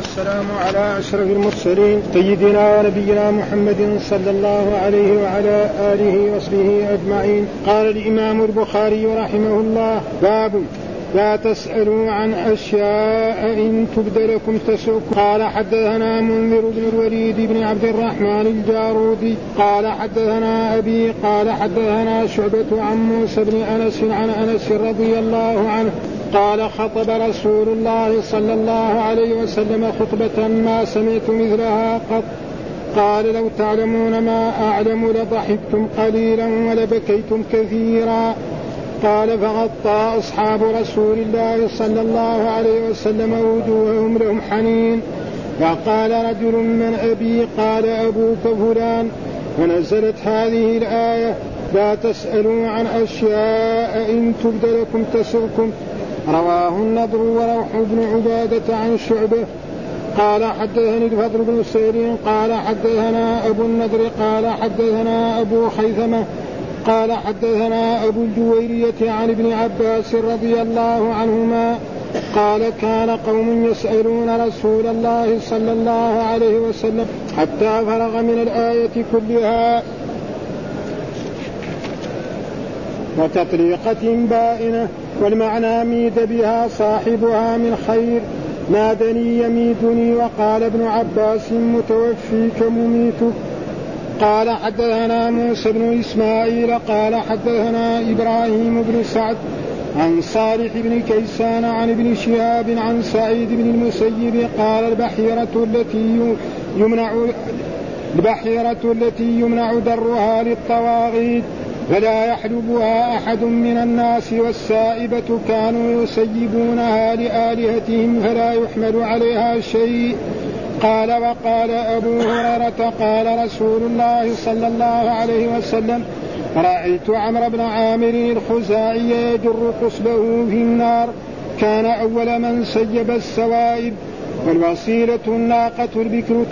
والسلام على أشرف المرسلين سيدنا ونبينا محمد صلى الله عليه وعلى آله وصحبه أجمعين. قال الإمام البخاري رحمه الله باب لا تسألوا عن أشياء إن تبد لكم تسؤكم. قال حدثنا منذر بن الوليد بن عبد الرحمن الجارودي. قال حدثنا أبي قال حدثنا شعبة عن موسى بن أنس عن أنس رضي الله عنه قال خطب رسول الله صلى الله عليه وسلم خطبة ما سمعت مثلها قط. قال لو تعلمون ما أعلم لضحكتم قليلا ولبكيتم كثيرا. قال فغطى أصحاب رسول الله صلى الله عليه وسلم وجوههم لهم حنين. فقال رجل من أبي قال أبوك فلان. ونزلت هذه الآية لا تسألوا عن أشياء إن تبد لكم تسؤكم رواه النضر وروح بن عبادة عن شعبة. قال حدثني الفضل بن سيرين قال حدثنا أبو النضر قال حدثنا أبو خيثمة قال حدثنا أبو الجويرية عن ابن عباس رضي الله عنهما قال كان قوم يسألون رسول الله صلى الله عليه وسلم حتى فرغ من الآية كلها. وتطريقة بائنة والمعنى ميد بها صاحبها من خير. نادني يميتني وقال ابن عباس متوفيك مميتك قال حدثنا موسى بن إسماعيل قال حدثنا إبراهيم بن سعد عن صالح بن كيسان عن ابن شهاب عن سعيد بن المسيب قال البحيرة التي يمنع البحيرة التي يمنع درها للطواغيت. فلا يحلبها أحد من الناس والسائبة كانوا يسيبونها لآلهتهم فلا يحمل عليها شيء. قال وقال أبو هريرة قال رسول الله صلى الله عليه وسلم رأيت عمرو بن عامر الخزاعي يجر قصبه في النار. كان أول من سيب السوائب والوصيلة الناقة البكر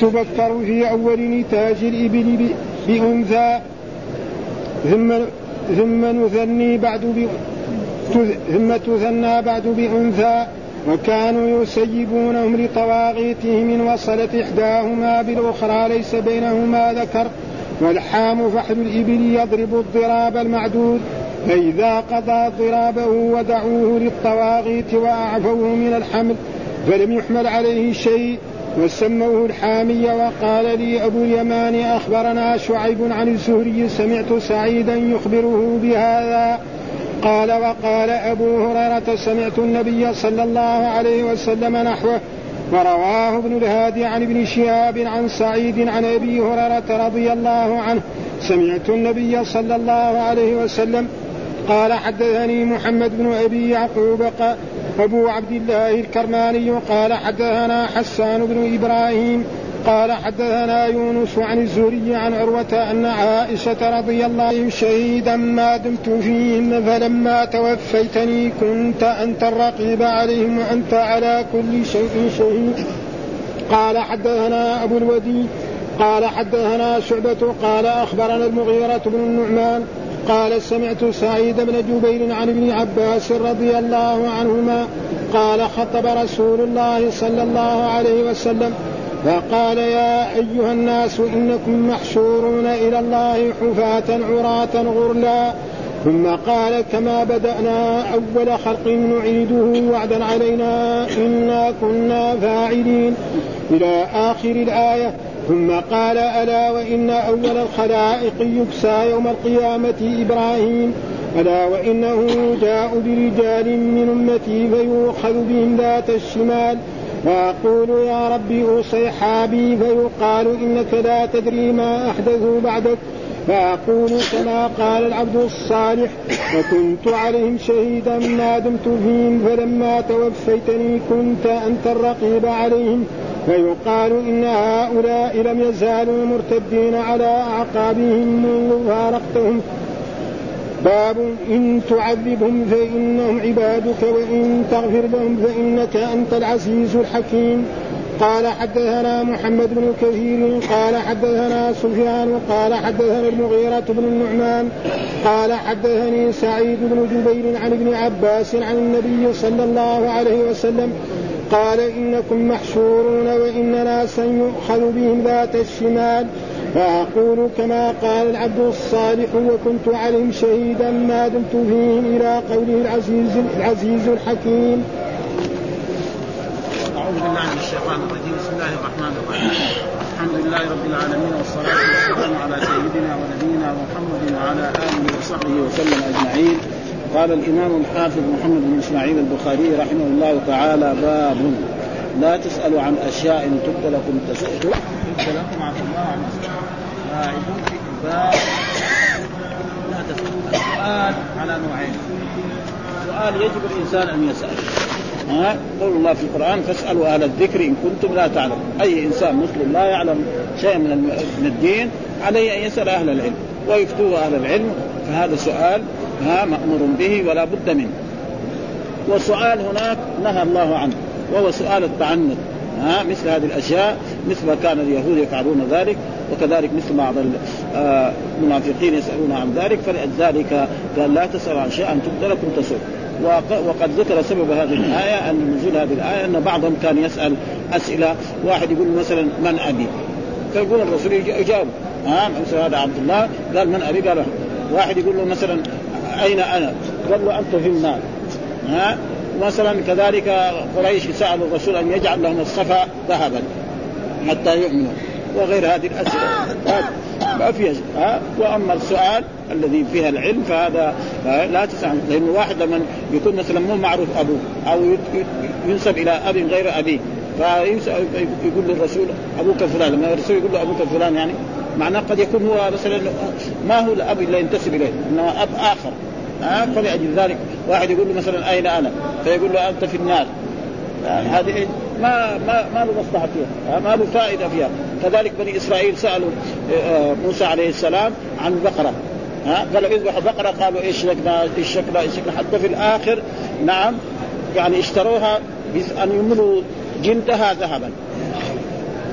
تبكر في أول نتاج الإبل بأنثى. ثم ثم نثني بعد ثم تثنى بعد بأنثى وكانوا يسيبونهم لطواغيتهم إن وصلت إحداهما بالأخرى ليس بينهما ذكر والحام فحل الإبل يضرب الضراب المعدود فإذا قضى ضرابه ودعوه للطواغيت وأعفوه من الحمل فلم يحمل عليه شيء وسموه الحامي وقال لي أبو اليمان أخبرنا شعيب عن الزهري سمعت سعيدا يخبره بهذا. قال وقال أبو هريرة سمعت النبي صلى الله عليه وسلم نحوه ورواه ابن الهادي عن ابن شهاب عن سعيد عن أبي هريرة رضي الله عنه سمعت النبي صلى الله عليه وسلم قال حدثني محمد بن أبي يعقوب أبو عبد الله الكرماني قال حدثنا حسان بن إبراهيم قال حدثنا يونس عن الزهري عن عروة أن عائشة رضي الله عنها شهيدا ما دمت فيهم فلما توفيتني كنت أنت الرقيب عليهم وأنت على كل شيء شهيد. قال حدثنا أبو الودي قال حدثنا شعبة قال أخبرنا المغيرة بن النعمان قال سمعت سعيد بن جبير عن ابن عباس رضي الله عنهما قال خطب رسول الله صلى الله عليه وسلم فقال يا أيها الناس إنكم محشورون إلى الله حفاة عراة غرلا. ثم قال كما بدأنا أول خلق نعيده وعدا علينا إنا كنا فاعلين. إلى آخر الآية ثم قال ألا وإن أول الخلائق يكسى يوم القيامة إبراهيم؟ ألا وإنه جاء برجال من أمتي فيؤخذ بهم ذات الشمال فأقول يا ربي أوصي حابي فيقال إنك لا تدري ما أحدثوا بعدك فأقول كما قال العبد الصالح وكنت عليهم شهيدا ما دمت فيهم فلما توفيتني كنت أنت الرقيب عليهم. فيقال إن هؤلاء لم يزالوا مرتدين على أعقابهم منذ فارقتهم. باب إن تعذبهم فإنهم عبادك وإن تغفر لهم فإنك أنت العزيز الحكيم. قال حدثنا محمد بن كثير قال حدثنا سفيان قال حدثنا المغيرة بن النعمان قال حدثني سعيد بن جبير عن ابن عباس عن النبي صلى الله عليه وسلم قال إنكم محشورون وإن ناسا يؤخذ بهم ذات الشمال فأقول كما قال العبد الصالح وكنت عليهم شهيدا ما دمت فيهم إلى قوله العزيز العزيز الحكيم. بالله من الشيطان الرجيم. بسم الله الرحمن الرحيم. الحمد لله رب العالمين والصلاة والسلام على سيدنا ونبينا محمد وعلى آله وصحبه وسلم أجمعين. قال الإمام الحافظ محمد بن إسماعيل البخاري رحمه الله تعالى باب لا تسألوا عن أشياء تبد لكم تسؤكم تبد لكم عفى الله عن باب لا تسألوا السؤال على نوعين. سؤال يجب الإنسان أن يسأل. ها؟ قول الله في القرآن فاسألوا أهل الذكر إن كنتم لا تعلمون. أي إنسان مسلم لا يعلم شيئا من من الدين عليه أن يسأل أهل العلم ويفتوه أهل العلم. فهذا سؤال ها مأمور به ولا بد منه. والسؤال هناك نهى الله عنه وهو سؤال التعنت ها مثل هذه الأشياء مثل ما كان اليهود يفعلون ذلك وكذلك مثل بعض آه، المنافقين يسألون عن ذلك. فلذلك قال لا تسالوا عن شيء ان تبدلكم لكم تسؤ وقد ذكر سبب هذه الآية أن نزول هذه الآية أن بعضهم كان يسأل أسئلة. واحد يقول مثلا من أبي؟ فيقول الرسول يجاوب. ها مثل هذا عبد الله؟ قال من أبي؟ قال واحد يقول له مثلا أين أنا؟ قال له أنت في النار. ها مثلا كذلك قريش سألوا الرسول أن يجعل لهم الصفا ذهبا حتى يؤمنوا وغير هذه الأسئلة. ما فيها ها؟ وأما السؤال الذي فيها العلم فهذا لا تسأل. لأنه واحد لما يكون مثلا مو معروف أبوه أو ينسب إلى أب غير أبيه فيقول للرسول أبوك فلان. لما الرسول يقول له أبوك فلان يعني معناه قد يكون هو مثلا ما هو الأب اللي ينتسب إليه إنما أب آخر. ها؟ فلأجل ذلك واحد يقول له مثلا أين أنا؟ فيقول له أنت في النار. يعني هذه ما ما ما له مصلحة فيها ما له فائدة فيها. كذلك بني إسرائيل سألوا آه، موسى عليه السلام عن بقره ها قالوا اذبحوا بقرة قالوا إيش شكلها إيش شكلها إيش شكلها. حتى في الآخر نعم يعني اشتروها ان يملوا جلدها ذهبا.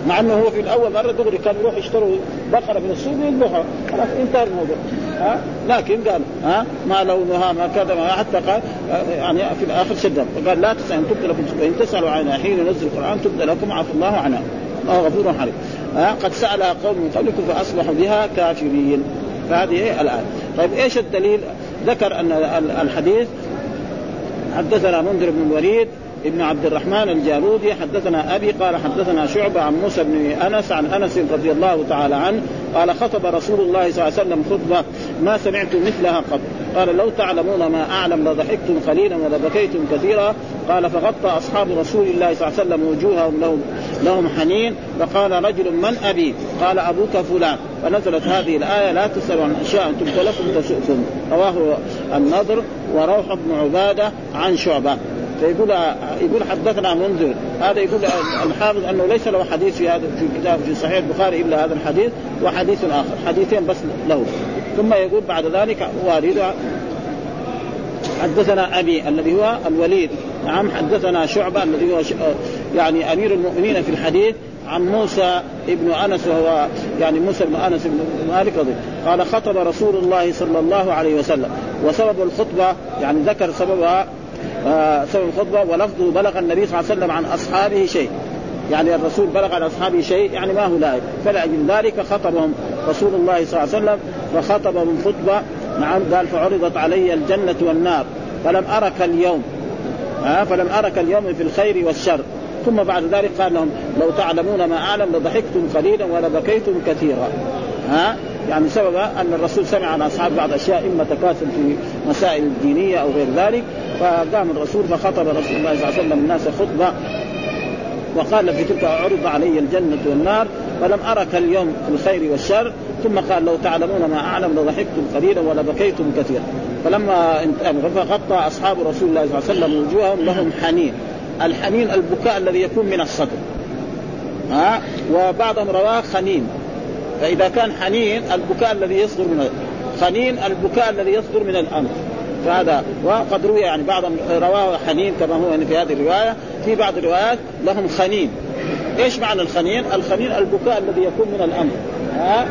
مع انه هو في الأول مره دغري كان يروح يشتروا بقره من السوق ويذبحها خلاص انتهى الموضوع. ها؟ لكن قال ها؟ ما لونها ما كذا ما حتى قال يعني في الآخر شد قال لا تسأل أن تبدى لكم وان تسألوا عنها حين ينزل القرآن تبدى لكم عفى الله عنها. الله غفور حليم. ها؟ قد سالها قوم من قبلكم فأصبحوا بها كافرين. فهذه الآن. طيب إيش الدليل؟ ذكر أن الحديث حدثنا منذر بن الوليد ابن عبد الرحمن الجالودي حدثنا أبي قال حدثنا شعبة عن موسى بن أنس عن أنس رضي الله تعالى عنه قال خطب رسول الله صلى الله عليه وسلم خطبة ما سمعت مثلها قط. قال لو تعلمون ما أعلم لضحكتم قليلا ولبكيتم كثيرا. قال فغطى أصحاب رسول الله صلى الله عليه وسلم وجوههم لهم لهم حنين. فقال رجل من أبي؟ قال أبوك فلان. فنزلت هذه الآية لا تسالوا عن أشياء تبت لكم تسؤكم. رواه النضر وروح بن عبادة عن شعبة. فيقول يقول حدثنا منذر. هذا يقول الحافظ أنه ليس له حديث في هذا في كتاب في صحيح البخاري إلا هذا الحديث وحديث آخر. حديثين بس له. ثم يقول بعد ذلك والد حدثنا أبي الذي هو الوليد. نعم حدثنا شعبة الذي هو يعني أمير المؤمنين في الحديث عن موسى ابن أنس وهو يعني موسى بن أنس بن مالك رضي قال خطب رسول الله صلى الله عليه وسلم. وسبب الخطبة يعني ذكر سببها سبب الخطبة ولفظه بلغ النبي صلى الله عليه وسلم عن أصحابه شيء. يعني الرسول بلغ عن أصحابه شيء يعني ما هو لائق. فلأجل ذلك خطبهم رسول الله صلى الله عليه وسلم فخطبهم خطبة نعم قال فعرضت علي الجنة والنار فلم أرك اليوم. ها فلم أرك اليوم في الخير والشر. ثم بعد ذلك قال لهم لو تعلمون ما أعلم لضحكتم قليلا ولبكيتم كثيرا. ها؟ يعني سبب أن الرسول سمع عن أصحاب بعض أشياء إما تكاسل في مسائل الدينيه أو غير ذلك فقام الرسول فخطب رسول الله صلى الله عليه وسلم الناس خطبة وقال في تلك عرض علي الجنة والنار فلم أرك اليوم في الخير والشر. ثم قال لو تعلمون ما أعلم لضحكتم قليلا ولبكيتم كثيرا. فلما فغطى أصحاب رسول الله صلى الله عليه وسلم وجوههم لهم حنين. الحنين البكاء الذي يكون من الصدر. ها؟ وبعضهم رواه خنين. فإذا كان حنين البكاء الذي يصدر من خنين البكاء الذي يصدر من الأنف فهذا وقد روي يعني بعضهم رواه حنين كما هو في هذه الرواية. في بعض الروايات لهم خنين. إيش معنى الخنين؟ الخنين البكاء الذي يكون من الأمر. ها؟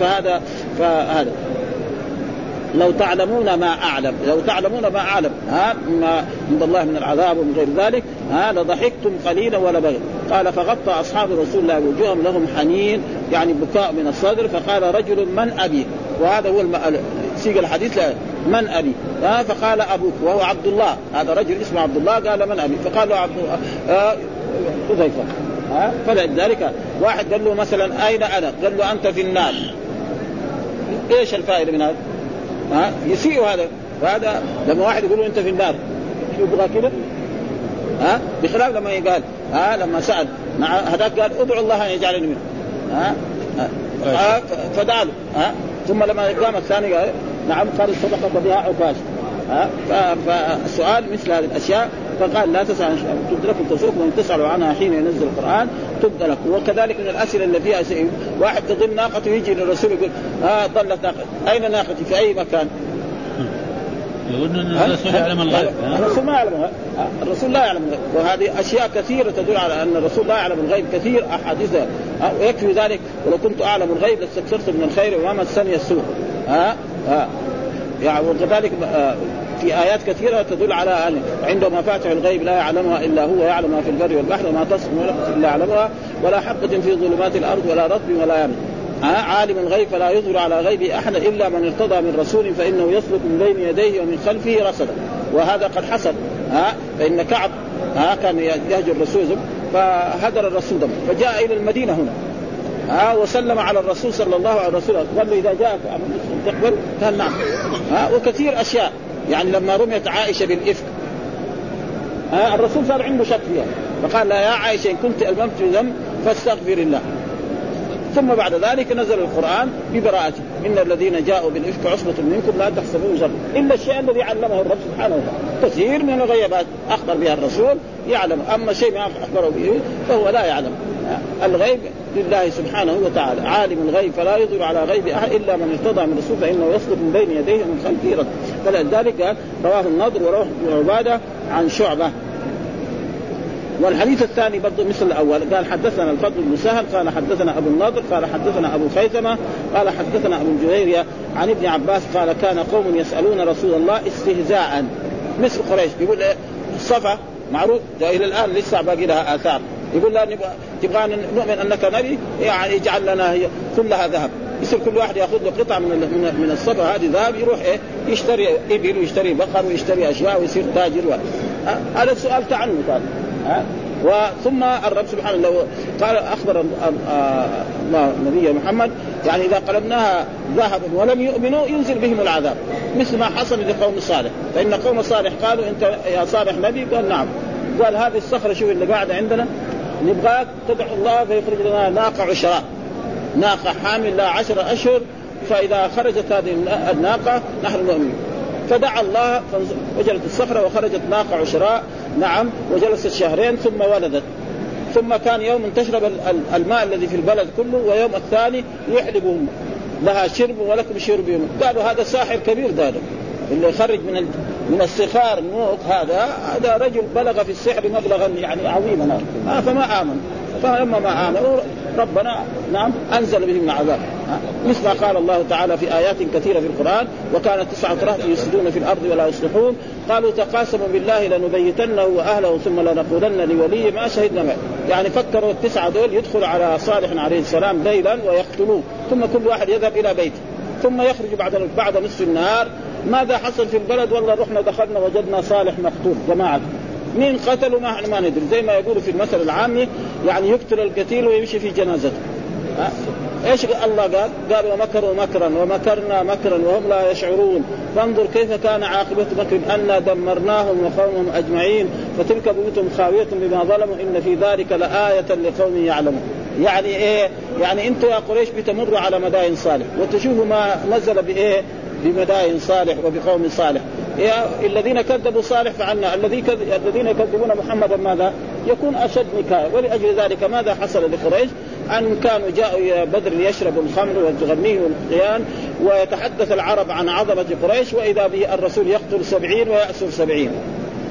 فهذا فهذا. لو تعلمون ما أعلم لو تعلمون ما أعلم ها ما عند الله من العذاب ومن غير ذلك ها لضحكتم قليلا ولا بغي قال فغطى أصحاب رسول الله وجوههم لهم حنين يعني بكاء من الصدر فقال رجل من أبي؟ وهذا هو سيق الحديث من أبي؟ ها فقال أبوك وهو عبد الله هذا رجل اسمه عبد الله قال من أبي؟ فقال له عبد آه حذيفة ها فلذلك واحد قال له مثلا أين أنا؟ قال له أنت في النار. إيش الفائدة من هذا؟ ها؟ يسيء هذا. وهذا لما واحد يقول له أنت في النار شو يبغى كذا؟ ها؟ بخلاف لما يقال ها؟ لما سأل مع هذاك قال ادعو الله أن يجعلني منه. ها, ها؟ فدعا له ها؟ ثم لما قام الثاني قال نعم قال الصدقه بها عكاش ها؟ فالسؤال مثل هذه الأشياء فقال لا تسأل لكم تسوق وأن تسالوا عنها حين ينزل القرآن تبد لكم وكذلك من الأسئلة اللي فيها شيء واحد تضل ناقته يجي للرسول يقول ها ضلت ناقتي أين ناقتي؟ في أي مكان؟ يقول أن الرسول يعلم الغيب. الرسول ما يعلم الرسول لا يعلم الغيب. وهذه أشياء كثيرة تدل على أن الرسول لا يعلم الغيب. كثير أحاديث. ويكفي ذلك. ولو كنت أعلم الغيب لاستكثرت من الخير وما مسني السوء. ها؟ ها؟ يعني وكذلك في آيات كثيرة تدل على أن عنده مفاتح الغيب لا يعلمها إلا هو يعلم ما في البر والبحر وما تصف الا يعلمها ولا حبه في ظلمات الأرض ولا رطب ولا يابس عالم الغيب فلا يظهر على غيبه أحد إلا من ارتضى من رسول فإنه يسلك من بين يديه ومن خلفه رصدا. وهذا قد حصل ها؟ فإن كعب ها؟ كان يهجر الرسول فهدر الرسول دم. فجاء إلى المدينة هنا ها؟ وسلم على الرسول صلى الله عليه وسلم. قال له إذا جاءك تقبل قال نعم ها؟ وكثير أشياء. يعني لما رميت عائشة بالإفك ها الرسول صار عنده شك فيها فقال لا يا عائشة إن كنت الممت في ذنب فاستغفر الله. ثم بعد ذلك نزل القرآن ببراءته إن الذين جاءوا بالإفك عصبة منكم لا تحسبوه شر إلا الشيء الذي علمه الرب سبحانه وتعالى. كثير من الغيبات أخبر بها الرسول يعلم أما شيء ما أخبره به فهو لا يعلم. الغيب لله سبحانه وتعالى. عالم الغيب فلا يظهر على غيب أحد إلا من ارتضى من رسول فإنه يصدق من بين يديه ومن خلفه. رد فلذلك رواه النضر ورواه ابن عبادة عن شعبة. والحديث الثاني برضه مثل الأول. قال حدثنا الفضل بن سهل قال حدثنا أبو النضر قال حدثنا أبو خيثمة قال حدثنا أبو جهيريه عن ابن عباس قال كان قوم يسألون رسول الله استهزاء. مثل قريش يقول الصفا معروف إلى الآن لسه باقي لها آثار. يقول لا نبغى تبغى نؤمن أنك نبي يعني اجعل لنا كلها ذهب. يصير كل واحد يأخذ له قطعة من من, الصفا هذه ذهب يروح إيه يشتري إبل ويشتري بقر ويشتري أشياء ويصير تاجر هذا سؤال تعنت هذا ها وثم الرب سبحانه لو قال أخبر الله نبي محمد يعني إذا قلبناها ذهبا ولم يؤمنوا ينزل بهم العذاب. مثل ما حصل لقوم صالح. فإن قوم صالح قالوا أنت يا صالح نبي؟ قال نعم. قال هذه الصخرة شوف اللي قاعدة عندنا. نبغاك تدعو الله فيخرج لنا ناقة عشراء ناقة حامل لها عشر أشهر فإذا خرجت هذه الناقة نحن نؤمن فدعا الله وجلت الصخرة وخرجت ناقة عشراء نعم وجلست شهرين ثم ولدت. ثم كان يوم تشرب الماء الذي في البلد كله ويوم الثاني يحلبهم. لها شرب ولكم شرب. قالوا هذا ساحر كبير ذلك اللي يخرج من من الصخار النوق هذا هذا رجل بلغ في السحر مبلغا يعني عظيما. آه فما آمن. فلما ما امنوا ربنا نعم أنزل بهم العذاب. مثل ما قال الله تعالى في آيات كثيرة في القرآن وكانت تسعه رهط يفسدون في الأرض ولا يصلحون. قالوا تقاسموا بالله لنبيتنه وأهله ثم لنقولن لولي ما شهدنا معه يعني فكروا التسعة دول يدخلوا على صالح عليه السلام ليلا ويقتلوه. ثم كل واحد يذهب إلى بيته. ثم يخرج بعد بعد نصف النهار ماذا حصل في البلد؟ والله رحنا دخلنا وجدنا صالح مقتول جماعة. مين قتلوا؟ ما ما ندري. زي ما يقولوا في المثل العامي يعني يقتل القتيل ويمشي في جنازته. إيش الله قال؟ قال ومكروا مكرا ومكرنا مكرا وهم لا يشعرون. فانظر كيف كان عاقبة مكر أنا دمرناهم وقومهم أجمعين فتلك بيوتهم خاوية بما ظلموا إن في ذلك لآية لقوم يعلمون. يعني إيه؟ يعني أنتم يا قريش بتمروا على مدائن صالح وتشوفوا ما نزل بإيه؟ بمدائن صالح وبقوم صالح يا الذين كذبوا صالح فعلنا الذي كذ... الذين يكذبون محمدا ماذا؟ يكون أشد نكايه ولأجل ذلك ماذا حصل لقريش؟ أن كانوا جاءوا إلى بدر ليشربوا الخمر وتغنيه القيان ويتحدث العرب عن عظمة قريش وإذا به الرسول يقتل سبعين ويأسر سبعين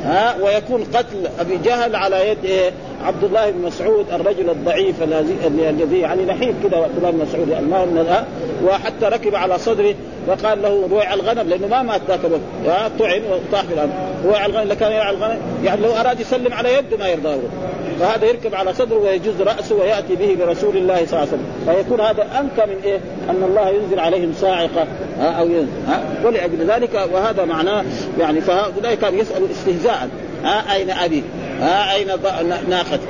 ها ويكون قتل أبي جهل على يد إيه؟ عبد الله بن مسعود الرجل الضعيف الذي يعني نحيف كذا عبد الله بن مسعود ما من وحتى ركب على صدره وقال له روع الغنم لأنه ما مات ذاك الوقت. طعن وطاح في الأرض. على الغنم كان على الغنم يعني لو أراد يسلم على يده ما يرضى فهذا يركب على صدره ويجز رأسه ويأتي به لرسول الله صلى الله عليه وسلم. فيكون هذا أنكى من إيه؟ أن الله ينزل عليهم صاعقة أو ينزل ولاجل ذلك وهذا معناه يعني فهؤلاء كانوا يسألوا استهزاء ها أين أبي؟ ها أين ناقتي؟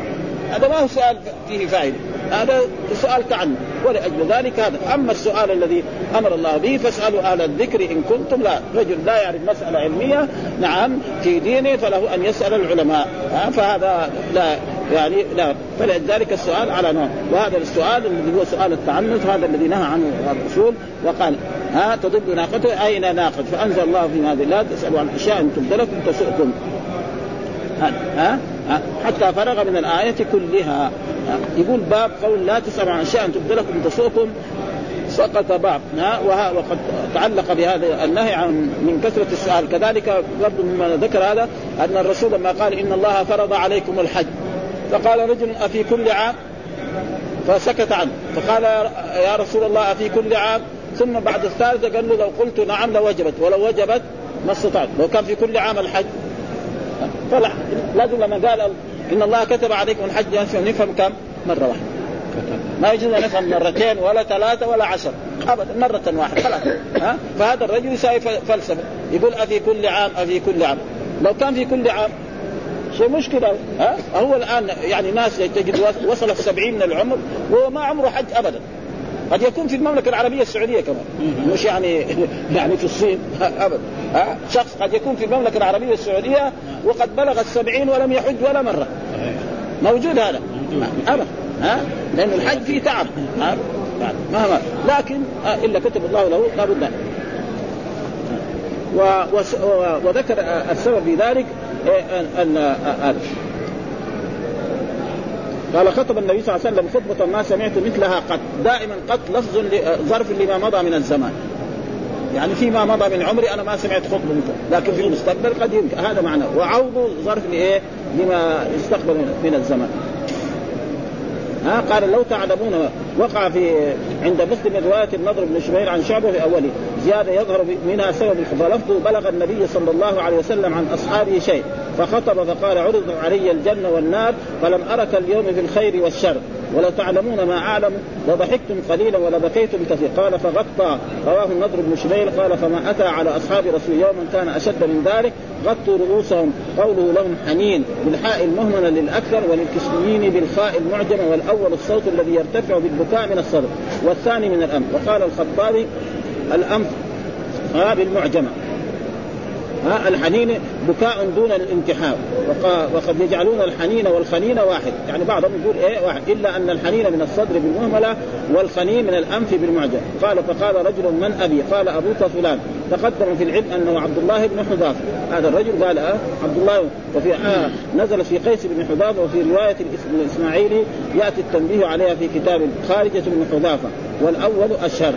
هذا ما هو سؤال فيه فائدة. هذا سؤال تعنت. ولأجل ذلك هذا. أما السؤال الذي أمر الله به فاسألوا أهل الذكر إن كنتم لا. رجل لا يعرف مسألة علمية نعم في دينه فله أن يسأل العلماء. فهذا لا يعني لا. فلذلك السؤال على نوع. وهذا السؤال الذي هو سؤال التعنت هذا الذي نهى عنه الرسول وقال ها تضب ناقته أين ناقه فأنزل الله في هذه لا تسألوا عن أشياء إن تبد لكم تسؤكم. ها؟ حتى فرغ من الآية كلها. يقول باب قول لا تسأل عن أشياء تبدلكم لكم تسوءكم سقط باب وقد تعلق بهذا النهي عن من كثرة السؤال. كذلك برضو مما ذكر هذا أن الرسول لما قال إن الله فرض عليكم الحج فقال رجل أفي كل عام؟ فسكت عنه. فقال يا رسول الله أفي كل عام؟ ثم بعد الثالثة قال له لو قلت نعم لوجبت ولو وجبت ما استطعت. لو كان في كل عام الحج. فلا لازم لما قال إن الله كتب عليكم الحج نفهم كم؟ مرة واحدة. ما يجوز أن نفهم مرتين ولا ثلاثة ولا عشر. ابدا مرة واحدة خلاص ها؟ فهذا الرجل يساوي فلسفة. يقول أفي كل عام أفي كل عام. لو كان في كل عام شيء مشكلة؟ ها؟ هو الآن يعني ناس تجد وصل في 70 من العمر وهو ما عمره حج ابدا. قد يكون في المملكة العربية السعودية كمان. مش يعني يعني في الصين. ابدا ها؟ شخص قد يكون في المملكة العربية السعودية وقد بلغ السبعين ولم يحج ولا مرة. موجود هذا. ابدا ها؟ لأن الحج فيه تعب. ها؟ مهما لكن إلا كتب الله له لابد وذكر السبب في ذلك ان أن قال خطب النبي صلى الله عليه وسلم خطبة ما سمعت مثلها قط. دائما قط لفظ ظرف لما مضى من الزمان. يعني فيما مضى من عمري أنا ما سمعت خطبة مثل. لكن في المستقبل قد يمكن. هذا معنى. وعوض ظرف لإيه؟ لما يستقبل من الزمان. ها قال لو تعلمون وقع في عند مسلم رواية النضر بن شمير عن شعبة في أوله زيادة يظهر منها سبب فلفظه بلغ النبي صلى الله عليه وسلم عن أصحابه شيء. فخطب فقال عرض علي الجنة والنار فلم أرك اليوم في الخير والشر. ولو تعلمون ما أعلم؟ لضحكتم قليلا ولبكيتم كثيرا قال فغطى. رواه النضر بن شبيل قال فما أتى على أصحاب رسول يوما كان أشد من ذلك. غطوا رؤوسهم. قوله لهم حنين. بالحاء المهملة للأكثر وللكسمين بالخاء المعجمة والأول الصوت الذي يرتفع بالبكاء من الصدر. والثاني من الأنف. وقال الخطابي الأنف ها بالمعجمة. ها الحنين بكاء دون الانتحاب وقد يجعلون الحنين والخنين واحد. يعني بعضهم يقول إيه واحد. إلا أن الحنين من الصدر بالمهملة والخنين من الأنف بالمعجم. قال فقال رجل من أبي؟ قال أبوك فلان. تقدم في العلم أنه عبد الله بن حذافه هذا الرجل قال آه عبد الله وفي آه نزل في قيس بن حذافه وفي رواية الإسماعيلي يأتي التنبيه عليها في كتاب خارجة بن حذافة. والأول الشر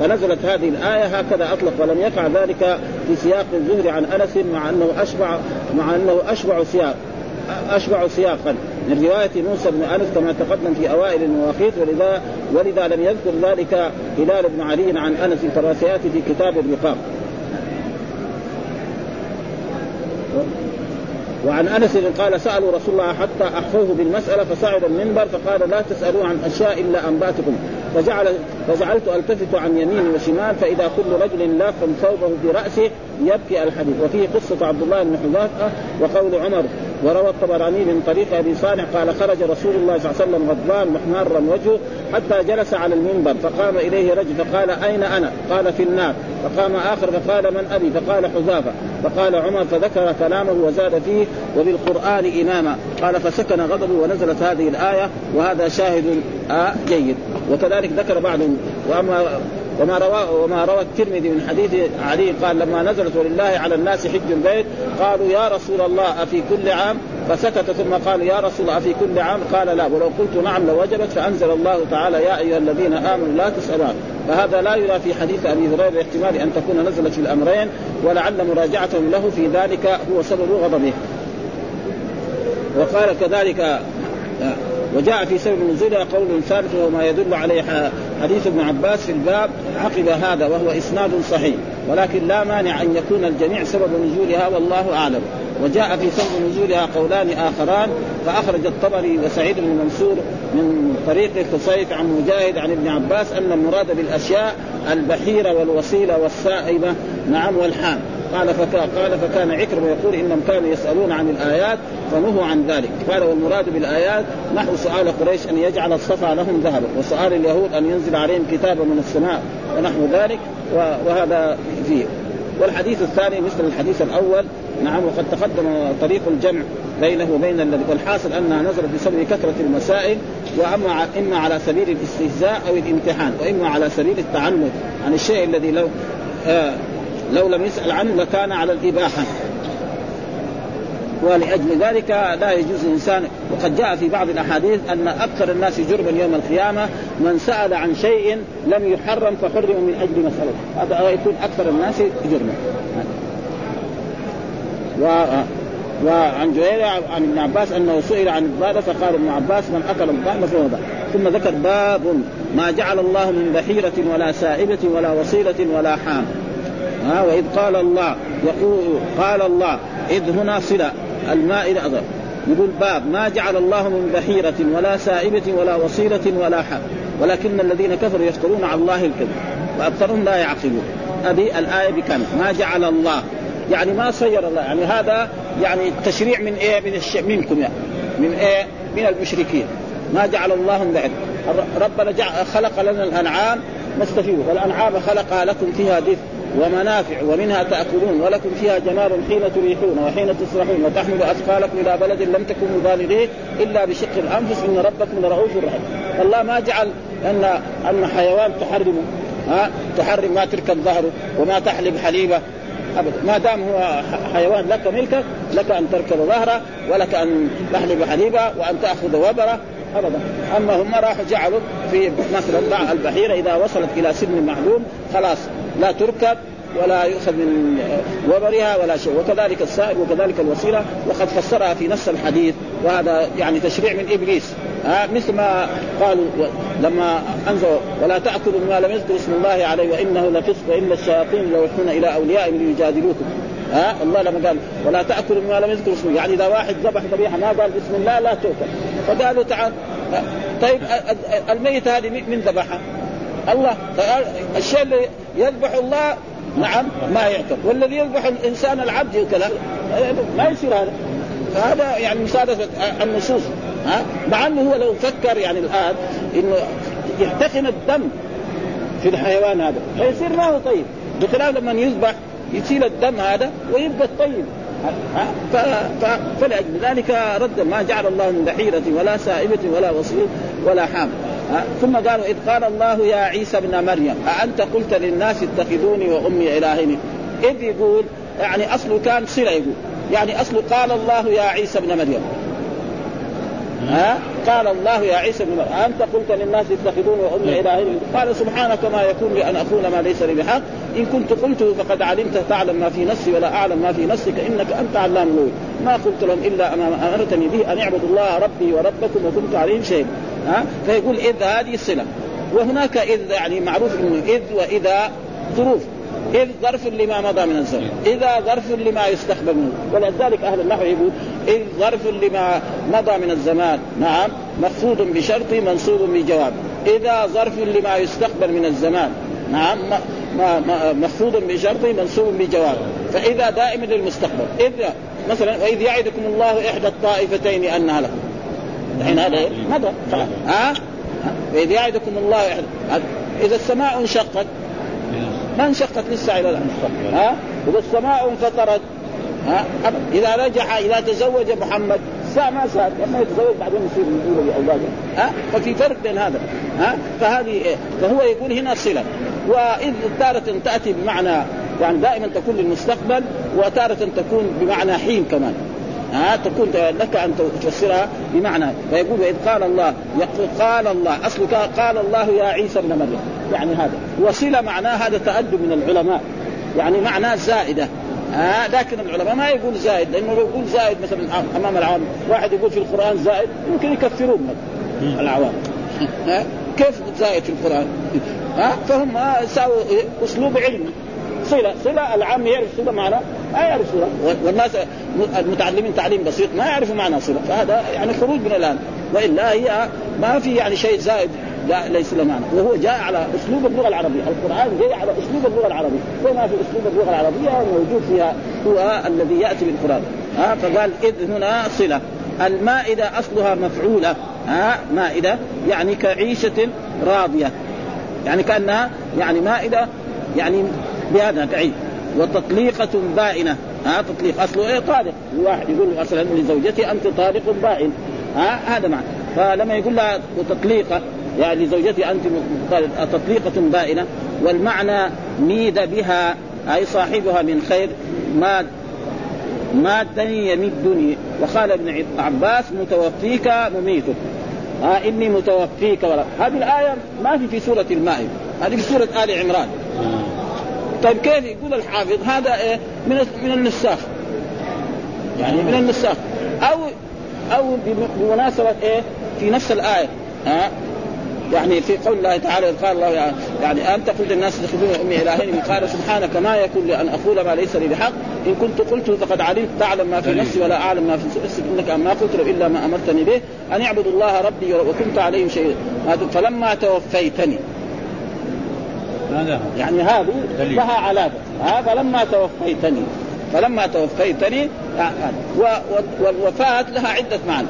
فنزلت هذه الآية هكذا أطلق ولم يقع ذلك في سياق الزهري عن أنس مع أنه أشبع مع أنه أشبع سياق أشبع سياقا. من رواية موسى بن أنس كما تقدم في أوائل المواقيت ولذا ولذا لم يذكر ذلك هلال بن علي عن أنس كما سيأتي في كتاب الرقاق وعن أنس قال سألوا رسول الله حتى احفوه بالمسألة فصعد المنبر فقال لا تسألوا عن أشياء إلا أنبأتكم. فجعل فجعلت ألتفت عن يمين وشمال فإذا كل رجل لاف ثوبه براسه يبكي الحديث. وفيه قصة عبد الله بن حذافة وقول عمر وروى الطبراني من طريق أبي صالح قال خرج رسول الله صلى الله عليه وسلم غضبان محمارا وجهه حتى جلس على المنبر فقام إليه رجل فقال أين أنا؟ قال في النار. فقام آخر فقال من أبي؟ فقال حذافة. فقال عمر فذكر كلامه وزاد فيه وبالقرآن إماما. قال فسكن غضبه ونزلت هذه الآية وهذا شاهد آه جيد. وكذلك ذكر بعض واما وما روى وما روى الترمذي من حديث علي قال لما نزلت ولله على الناس حج البيت قالوا يا رسول الله أفي كل عام؟ فسكت ثم قال يا رسول الله أفي كل عام؟ قال لا ولو قلت نعم لوجبت فأنزل الله تعالى يا أيها الذين آمنوا لا تسألوا فهذا لا يرى في حديث أبي هريرة احتمال أن تكون نزلت في الأمرين ولعل مراجعتهم له في ذلك هو سبب غضبه. وقال كذلك وجاء في سبب نزولها قول ثالث وهو ما يدل عليه حديث ابن عباس في الباب عقب هذا وهو إسناد صحيح ولكن لا مانع أن يكون الجميع سبب نزولها والله أعلم. وجاء في سبب نزولها قولان آخران فأخرج الطبري وسعيد بن منصور من طريق خصيف عن مجاهد عن ابن عباس أن المراد بالأشياء البحيرة والوسيلة والسائبة. نعم والحام قال فكان قال فكان عكرمة يقول انهم كانوا يسألون عن الآيات فنهوا عن ذلك. قال والمراد بالآيات نحو سؤال قريش أن يجعل الصفا لهم ذهبا وسؤال اليهود أن ينزل عليهم كتابا من السماء ونحو ذلك وهذا فيه. والحديث الثاني مثل الحديث الأول نعم وقد تقدم طريق الجمع بينه وبين الذي والحاصل أنها نزلت بسبب كثرة المسائل وأما إما على سبيل الاستهزاء أو الامتحان وإما على سبيل التعنت عن الشيء الذي لو آه لو لم يسأل عنه لكان على الإباحة. ولأجل ذلك لا يجوز الإنسان وقد جاء في بعض الأحاديث أن أكثر الناس جرما يوم القيامة من سأل عن شيء لم يحرم فحرم من أجل مسألة. هذا يكون أكثر الناس جرما. و وعن جرير عن ابن عباس أنه سئل عن الضاله فقال ابن عباس من أكل الضأن فهو ثم ذكر باب ما جعل الله من بحيرة ولا سائبة ولا وصيلة ولا حام. ها وإذ قال الله يقول قال الله إذ هنا صلة الماء إلى أضر. يقول باب ما جعل الله من بحيرة ولا سائبة ولا وصيلة ولا حق ولكن الذين كفروا يفترون على الله الكذب وأكثرهم لا يعقلون. هذه الآية بكم ما جعل الله. يعني ما صير الله يعني هذا يعني تشريع من إيه؟ من الش... منكم يعني من إيه؟ من المشركين. ما جعل الله من بعد. ربنا جعل خلق لنا الأنعام نستفيد والأنعام خلقها لكم فيها دفء ومنافع ومنها تأكلون ولكم فيها جمال حين تريحون وحين تصرحون وتحمل أثقالكم إلى بلد لم تكونوا بالغيه إلا بشق الأنفس. إن ربكم لرؤوف رحيم. الله ما جعل أن أن حيوان تحرمه ها تحرم ما تركب ظهره وما تحلب حليبة. أبدا. ما دام هو حيوان لك ملكك لك أن تركب ظهره ولك أن تحلب حليبة وأن تأخذ وبره. أبدا. أما هم راحوا جعلوا في مثلا البحيرة إذا وصلت إلى سن معلوم خلاص. لا تركب ولا يؤخذ من وبرها ولا شيء. وكذلك السائل وكذلك الوسيلة وقد فسرها في نص الحديث وهذا يعني تشريع من إبليس. ها مثل ما قالوا لما انزلوا ولا تأكلوا ما لم يذكر اسم الله عليه وإنه لفسق وإن الشياطين ليوحون إلى اوليائهم ليجادلوكم. ها الله لما قال ولا تأكلوا ما لم يذكر اسمه يعني إذا واحد ذبح ذبيحة ما قال بسم الله لا تؤكل. فقالوا تعال طيب الميت هذه من ذبحها؟ الله الشيء اللي يذبح الله نعم ما يعتق. والذي يذبح الإنسان العبد يؤكل ما يصير هذا. هذا يعني مساعدة النصوص ها؟ مع أنه هو لو فكر يعني الآن إنه يحتقن الدم في الحيوان هذا فيصير ما هو طيب. بخلاف لما يذبح يشيل الدم هذا ويبقى الطيب فلأجل ذلك رد ما جعل الله من بحيرة ولا سائبة ولا وصيل ولا حام ثم قالوا إذ قال الله يا عيسى ابن مريم أأنت قلت للناس اتخذوني وأمي إلهين؟ إذ يقول يعني أصله كان صلة يقول يعني أصله قال الله يا عيسى ابن مريم. ها؟ قال الله يا عيسى بن مريم أنت قلت للناس اتخذوني وأمي إلهين؟ قال سبحانك ما يكون لي أن أقول ما ليس لي بحق. إن كنت قلته فقد علمت تعلم ما في نفسي ولا أعلم ما في نفسك إنك أنت علام الغيوب. ما قلت لهم إلا أما أمرتني به أن اعبدوا الله ربي وربكم وكنت عليهم شيء ها؟ فيقول إذ هذه الصلة. وهناك إذ يعني معروف إنه إذ وإذا ظروف. إذ ظرف لما مضى من الزمن. إذا ظرف لما يستقبل منه ولذلك أهل النحو يقول إذ ظرف لما مضى من الزمان. نعم. مخفوض بشرط منصوب بجواب. إذا ظرف لما يستقبل من الزمان. نعم. مخفوض بشرط منصوب بجواب. فإذا دائم للمستقبل. إذ مثلا وإذ يعدكم الله إحدى الطائفتين أنها لكم. الحين هذا إيه؟ مضى ها؟ وإذ يعدكم الله إذا السماء انشقت ما انشقت لسه إلى الان ها؟ إذا السماء انفطرت ها؟ إذا رجع إذا تزوج محمد ساء ما ساء. لما يتزوج بعدين يصير يقول لأولاده. ها؟ ففي فرق بين هذا. ها؟ فهذه إيه؟ فهو يقول هنا صلة. وإذ تارة تأتي بمعنى يعني دائما تكون للمستقبل وتارة تكون بمعنى حين كمان. ها تكون لك أن تفسرها بمعنى. فيقول واذ قال الله يقول قال الله اصل قال الله يا عيسى ابن مريم. يعني هذا وصله معناه هذا تأدب من العلماء. يعني معناه زائدة. آه لكن العلماء ما يقول زائد لأنه لو يقول زائد مثلا أمام العام واحد يقول في القرآن زائد ممكن يكفرون العوام. ها كيف زائد في القرآن؟ ها فهم ساووا أسلوب علمي. صله صلة العام يعرف صلة معنى ما يعرف صله والناس المتعلمين تعليم بسيط ما يعرفوا معنى صله فهذا يعني خروج من الآن. وإلا هي ما في يعني شيء زائد لا ليس له معنى. وهو جاء على أسلوب اللغة العربية، القرآن جاء على أسلوب اللغة العربية، زي ما في أسلوب اللغة العربية موجود فيها هو الذي يأتي بالقرآن، ها فقال إذ هنا صلة، المائدة أصلها مفعولة، ها مائدة يعني كعيشة راضية، يعني كأنها يعني مائدة يعني بهذا كعيد. وتطليقة بائنة. ها تطليق اصله إيه؟ طالق. واحد يقول مثلا لزوجته أنت طالق بائن. ها هذا معنى. فلما يقول لها وتطليقة يعني لزوجتي أنت تطليقة بائنة والمعنى ميد بها أي صاحبها من خير ما مادني يمدني. وقال ابن عباس متوفيك مميتك ها إني متوفيك ولا هذه الآية ما في في سورة المائدة. هذه في سورة آل عمران. طيب كيف يقول الحافظ؟ هذا إيه؟ من من النساخ. يعني من النساخ. أو أو بمناسبة إيه؟ في نفس الآية ها؟ يعني في قول الله تعالى قال الله يعني انت قلت الناس اتخذوني أمي إلهين قال سبحانك ما يكون لي أن أقول ما ليس لي بحق. إن كنت قلته فقد علمت تعلم ما في نفسي ولا أعلم ما في نفسك إنك ما قلت إلا ما أمرتني به. أن اعبدوا الله ربي وكنت عليهم شيء فلما توفيتني يعني هذه لها علاقة. ها فلما توفيتني فلما توفيتني والوفاة لها عدة معنى.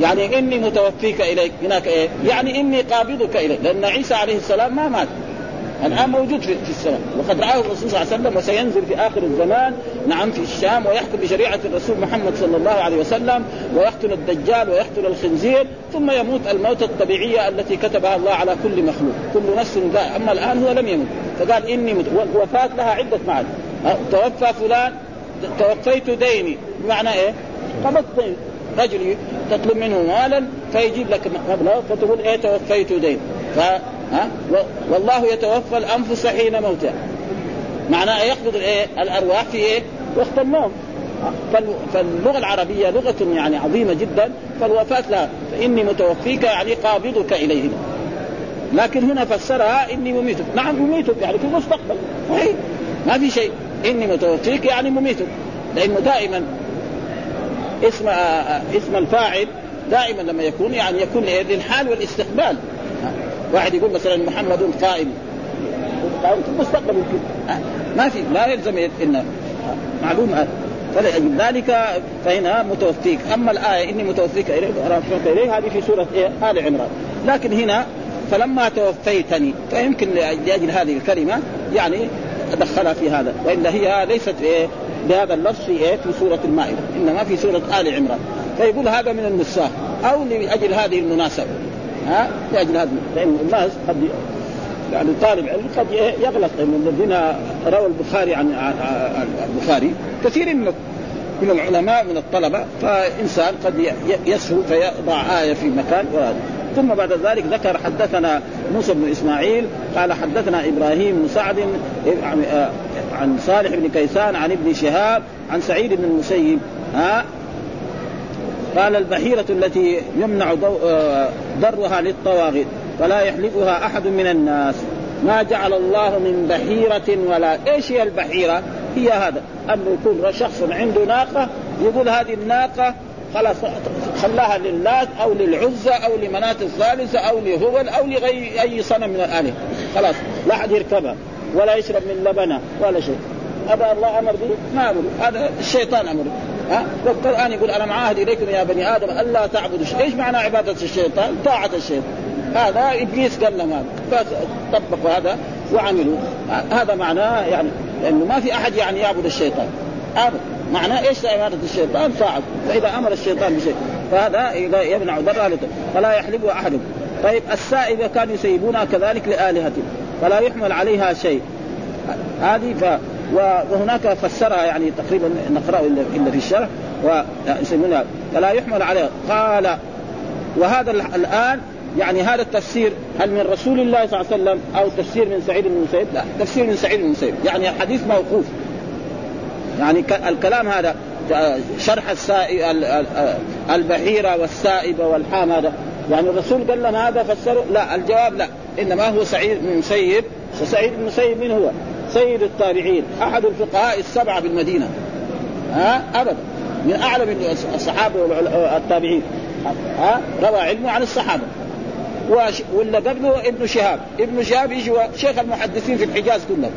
يعني إني متوفيك إليك هناك إيه؟ يعني إني قابضك إليك. لأن عيسى عليه السلام ما مات. الآن موجود في, في السماء وقد رآه الرسول صلى الله عليه وسلم وسينزل في آخر الزمان نعم في الشام ويحكم بشريعة الرسول محمد صلى الله عليه وسلم ويقتل الدجال ويقتل الخنزير ثم يموت الموت الطبيعية التي كتبها الله على كل مخلوق. كل نفس أما الآن هو لم يمت فقال إني مت والوفاه لها عدة معاني. توفى فلان توفيت ديني. بمعنى إيه؟ قبضت دين رجل تطلب منه مالا فيجيب لك مبلغ فتقول إيه توفيت دين ف ها؟ والله يتوفى الأنفس حين موتها. معناه يقبض الإيه؟ الأرواح في إيه؟ وقت النوم. فاللغة العربية لغة يعني عظيمة جدا. فالوفاة لا. فإني متوفيك يعني قابضك اليه لكن هنا فسرها إني مميتك. نعم مميتك يعني في المستقبل. صحيح. ما في شيء. إني متوفيك يعني مميتك. لأنه دائما اسم اسم الفاعل دائما لما يكون يعني يكون للحال والاستقبال. واحد يقول مثلا محمد قائم. قائم في المستقبل يمكن. ما في لا يلزم ان معلوم هذا. فلأجل ذلك فهنا متوفيك أما الآية إني متوفيك رافعك اليه هذه في سورة إيه؟ آل عمران. لكن هنا فلما توفيتني فيمكن لأجل هذه الكلمة يعني أدخلها في هذا. والا هي ليست إيه؟ بهذا اللفظ في إيه؟ في سورة المائدة إنما في سورة آل عمران. فيقول هذا من النساخ أو لأجل هذه المناسبة. ها؟ لاجل هذا. لأن الناس قد يعني طالب علم قد يغلط. من الذين روى البخاري عن البخاري كثير من من العلماء من الطلبة فإنسان قد يسهو فيضع آية في مكان ثم بعد ذلك ذكر حدثنا موسى بن إسماعيل قال حدثنا إبراهيم بن سعد عن صالح بن كيسان عن ابن شهاب عن سعيد بن المسيب. ها؟ قال البحيرة التي يمنع آه، ضرها للطواغيت فلا يحلبها أحد من الناس. ما جعل الله من بحيرة ولا إيش هي البحيرة؟ هي هذا. انه يكون شخص عنده ناقة يقول هذه الناقة خلاص خلاها لله أو للعزى أو لمناة الثالثة أو لهبل أو لغير أي صنم من الآلهة. خلاص لا أحد يركبها ولا يشرب من لبنها ولا شيء. هذا الله أمر به؟ ما أمر هذا الشيطان أمر ها؟ والقرآن يقول أنا معاهد إليكم يا بني آدم الا تعبدوا إيش معنى عبادة الشيطان؟ طاعة الشيطان. هذا إبليس قال لهم هذا. فطبقوا هذا وعملوا. هذا معناه يعني لأنه ما في أحد يعني يعبد الشيطان. ابدا معناه إيش عبادة الشيطان؟ طاعة. فإذا أمر الشيطان بشيء فهذا يمنع ضرها فلا يحلبها احد طيب السائبه كانوا يسيبونها كذلك لالهتهم فلا يحمل عليها شيء. هذه ف وهناك فسرها يعني تقريبا نقرأه الا في الشرح ويسمونها فلا يحمل عليها. قال وهذا الآن يعني هذا التفسير هل من رسول الله صلى الله عليه وسلم أو تفسير من سعيد بن المسيب؟ لا تفسير من سعيد بن المسيب يعني الحديث موقوف. يعني الكلام هذا شرح السائب البحيرة والسائبة والحام هذا. يعني الرسول قال لهم هذا فسروا؟ لا الجواب لا. إنما هو سعيد بن المسيب وسعيد بن المسيب من هو؟ سيد التابعين أحد الفقهاء السبعة بالمدينة. ها؟ ابدا من أعلم الصحابة والتابعين. ها؟ روى علمه عن الصحابة. ولا قبله ابن شهاب. ابن شهاب يجي شيخ المحدثين في الحجاز كلهم.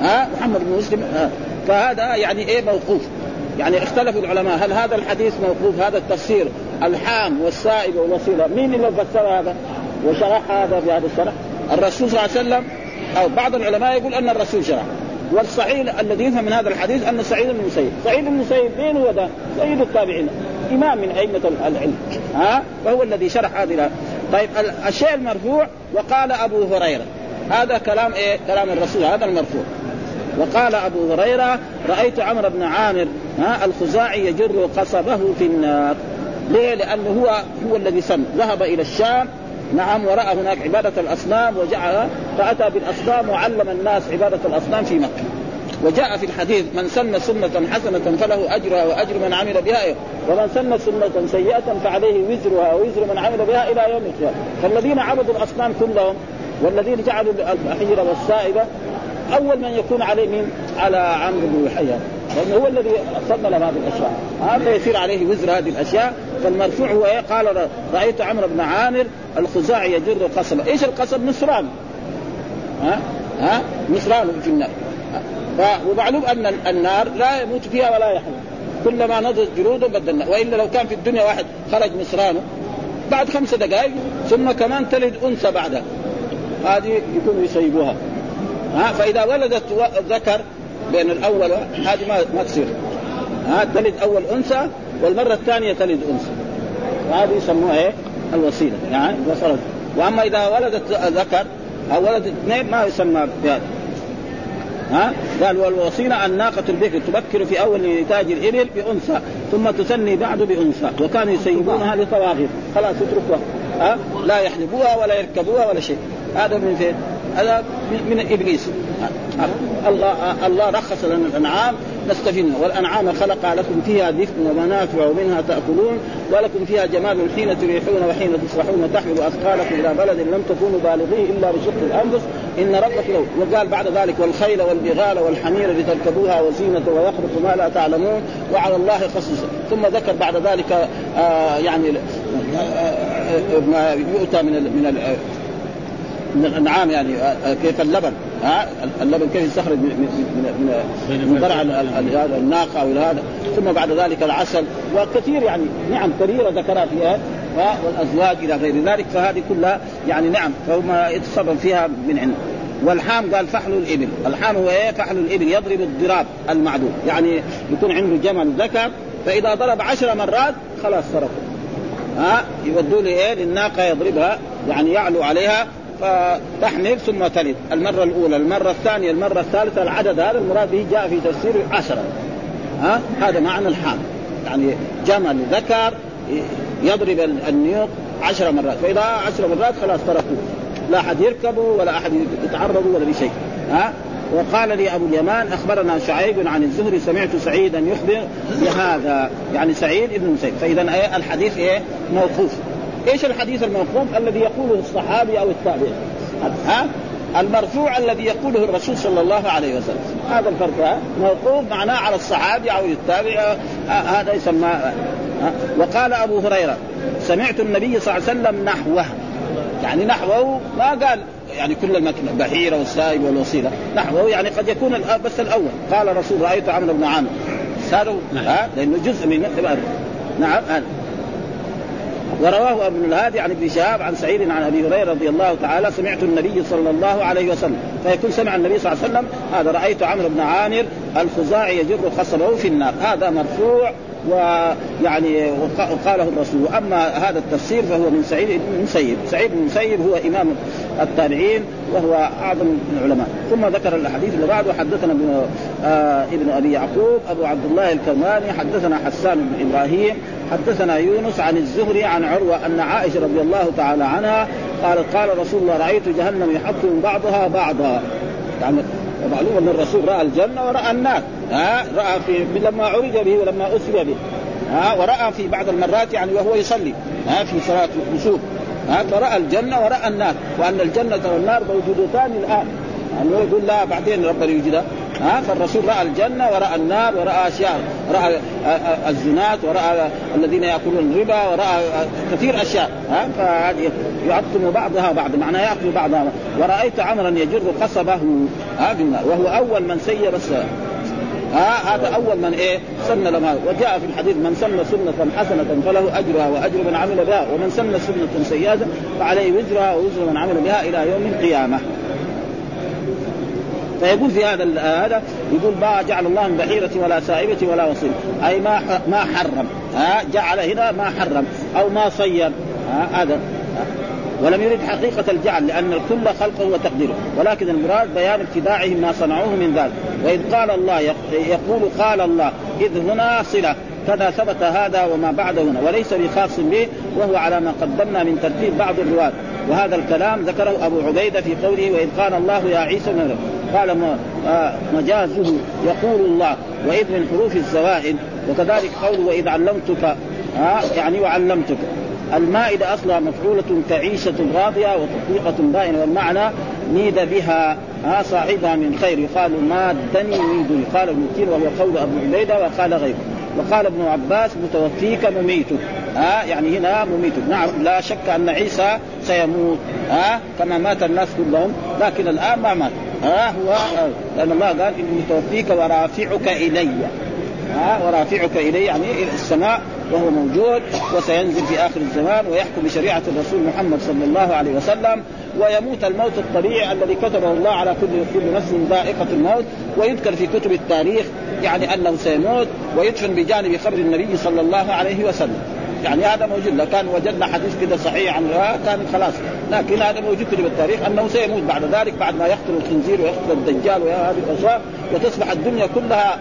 ها؟ محمد بن مسلم. ها؟ فهذا يعني إيه موقوف؟ يعني اختلفوا العلماء. هل هذا الحديث موقوف؟ هذا التفسير الحام والسائب والوسيلة. مين اللي فسر هذا؟ وشرح هذا في هذا الشرح؟ الرسول صلى الله عليه وسلم أو بعض العلماء يقول أن الرسول شرح والصحيح الذي يفهم من هذا الحديث أن سعيد بن المسيب، سعيد بن المسيب مين هو ده؟ سيد التابعين، إمام من أئمة العلم، ها؟ فهو الذي شرح هذه طيب الشيء المرفوع وقال أبو هريرة، هذا كلام إيه؟ كلام الرسول هذا المرفوع. وقال أبو هريرة رأيت عمرو بن عامر ها الخزاعي يجر قصبه في النار. ليه؟ لأنه هو هو الذي سن ذهب إلى الشام نعم ورأى هناك عبادة الأصنام وجعل فأتى بالأصنام وعلم الناس عبادة الأصنام في مكة. وجاء في الحديث من سن سنة حسنة فله أجرها وأجر من عمل بها ومن سن سنة سيئة فعليه وزرها ووزر من عمل بها إلى يوم القيامة. فالذين عبدوا الأصنام كلهم والذين جعلوا الحجر والسائبة أول من يكون عليه من على عمرو بن لأنه هو الذي صمم هذه الأشياء. هذا يصير عليه وزر هذه الأشياء فالمرفوع هو إيه؟ قال رأيت عمرو بن عامر الخزاعي يجر القصب إيش القصب نصران. ها؟ ها؟ نصران في النار. ومعلوم أن النار لا يموت فيها ولا يحيا. كلما نضجت جلوده بدلنا وإلا لو كان في الدنيا واحد خرج نصرانه بعد خمس دقائق ثم كمان تلد أنثى بعدها هذه يكونوا يسيبوها ها؟ فإذا ولدت ذكر بين الأول هذه ما ما تصير. ها؟ تلد أول أنثى والمرة الثانية تلد انثى وهذه يسموها إيه؟ الوسيلة. يعني وصلت. وأما إذا ولدت ذكر أو ولدت اثنين ما يسمى بهذا. ها؟ قال والوصيلة الناقة البكر تبكر في أول نتاج الإبل بأنثى ثم تثني بعد بأنثى. وكانوا يسيبونها لطواغير خلاص يتركوها. ها؟ لا يحلبوها ولا يركبوها ولا شيء. هذا من فين؟ هذا من إبليس. الله الله رخص لنا الأنعام نستفيد والأنعام خلق لكم فيها دفء ومنافع ومنها تأكلون ولكم فيها جمال حين تريحون وحين تصبحون تحمل أثقالكم إلى بلد لم تكونوا بالغيه إلا بشق الأنفس. إن ربك له وقال بعد ذلك والخيل والبغال والحمير لتركبوها وزينة ويخلق ما لا تعلمون وعلى الله خصص ثم ذكر بعد ذلك آه يعني آه, آه، ما يؤتى من من من الانعام يعني آه، آه، كيف اللبن؟ ها؟ اللبن كيف يستخرج من من من, من ضرع الناقة أو هذا ثم بعد ذلك العسل. وكثير يعني نعم كثيره ذكرها فيها والأزواج إلى غير ذلك. فهذه كلها يعني نعم فهم يتصرف فيها من عنده والحام قال فحل الإبل، الحام هو إيه؟ فحل الإبل. يضرب الضراب المعدوم، يعني يكون عنده جمل ذكر فإذا ضرب عشر مرات خلاص صرفه. ها؟ يودوا له إيه؟ للناقة يضربها يعني يعلو عليها فتحمل ثم تلد. المرة الأولى المرة الثانية المرة الثالثة العدد هذا المراد به جاء في تفسير عشرة. ها؟ هذا معنى الحام يعني جمل ذكر يضرب النيوق عشر مرات. فإذا عشر مرات خلاص تركوه. لا أحد يركبوا ولا أحد يتعرضوا ولا بشيء. ها؟ وقال لي أبو اليمان أخبرنا شعيب عن الزهري سمعت سعيدا يخبر بهذا. يعني سعيد ابن مسيب. فإذا إيه الحديث إيه موقوف. إيش الحديث الموقوف الذي يقوله الصحابي أو التابعي ها؟ المرفوع الذي يقوله الرسول صلى الله عليه وسلم. هذا الفرق موقوف معناه على الصحابي أو التابع هذا يسمى وقال أبو هريرة سمعت النبي صلى الله عليه وسلم نحوه. يعني نحوه ما قال يعني كل المكن البحيره والسائب والوسيله نحوه يعني قد يكون بس الأول. قال الرسول رأيت عمرو بن عامر. نعم. ها؟ لأنه جزء من نعم ورواه ابن الهادي عن ابن شهاب عن سعيد عن أبي هريرة رضي الله تعالى سمعت النبي صلى الله عليه وسلم فيكون سمع النبي صلى الله عليه وسلم هذا رأيت عمرو بن عامر الخزاعي يجر خصبه في النار هذا مرفوع ويعني وقاله الرسول. واما هذا التفسير فهو من سعيد بن المسيب، سعيد بن المسيب هو إمام التابعين وهو أعظم العلماء، ثم ذكر الأحاديث اللي بعده. حدثنا ابن آه ابن أبي يعقوب أبو عبد الله الكرماني حدثنا حسان بن إبراهيم حدثنا يونس عن الزهري عن عروة أن عائشة رضي الله تعالى عنها قالت قال رسول الله رأيت جهنم يحطم بعضها بعضا. يعني ومعلوم إن الرسول رأى الجنة ورأى النار. ها رأى في لما عرج به ولما أسري به. ها ورأى في بعض المرات يعني وهو يصلي. ها في صلاة الكسوف ها فرأى الجنة ورأى النار. وأن الجنة والنار موجودتان الآن. يعني يقول لا بعدين ربنا يوجدها. ها؟ فالرسول رأى الجنة ورأى النار ورأى أشياء رأى الزنات ورأى الذين يأكلون الربا ورأى كثير أشياء ها؟ فهذه يعطم بعضها بعض معناه يأكل بعضها. ورأيت عمرا يجر قصبه ها؟ بالنار وهو أول من سير السلام ها؟ هذا أول من إيه؟ سن لما وجاء في الحديث من سن سنة حسنة فله أجرها وأجر من عمل بها ومن سن سنة سيئة فعليه وزرها ووزر من عمل بها إلى يوم القيامة. فيقول في هذا هذا يقول ما جعل الله من بحيرة ولا سائبة ولا وصيل. أي ما ما حرم. ها؟ جعل هنا ما حرم. أو ما صير. هذا. ولم يرد حقيقة الجعل لأن الكل خلقه وتقديره ولكن المراد بيان ابتداعهم ما صنعوه من ذلك. وإذ قال الله يقول قال الله إذ هنا صلة. كذا ثبت هذا وما بعد هنا. وليس بخاص به وهو على ما قدمنا من ترتيب بعض الرواة. وهذا الكلام ذكره أبو عبيدة في قوله وإذ قال الله يا عيسى قال مجازه يقول الله وإذ من حروف الزوائد وكذلك قوله وإذ علمتك يعني وعلمتك. المائدة أصلها مفعولة كعيشة راضية وتطبيقة باينة والمعنى نيد بها ها صاحبها من خير. يقال مادني نيدني قال ابن كثير وهو قول أبو عبيدة وقال غيره. وقال ابن عباس متوفيك مميتك ها يعني هنا مميتك. نعم لا شك أن عيسى سيموت ها كما مات الناس كلهم لكن الآن ما مات. ها هو لأن الله قال إني متوفيك ورافعك إلي. ها ورافعك إلي يعني إلى السماء وهو موجود وسينزل في آخر الزمان ويحكم بشريعة الرسول محمد صلى الله عليه وسلم ويموت الموت الطبيعي الذي كتبه الله على كل كل نفس ذائقة الموت ويذكر في كتب التاريخ يعني أنه سيموت ويدفن بجانب قبر النبي صلى الله عليه وسلم. يعني هذا موجود. لو كان وجدنا حديث كذا صحيح عن كان خلاص. لكن هذا موجود في التاريخ أنه سيموت بعد ذلك بعد ما يقتل الخنزير ويقتل الدجال وهذه الأشياء وتصبح الدنيا كلها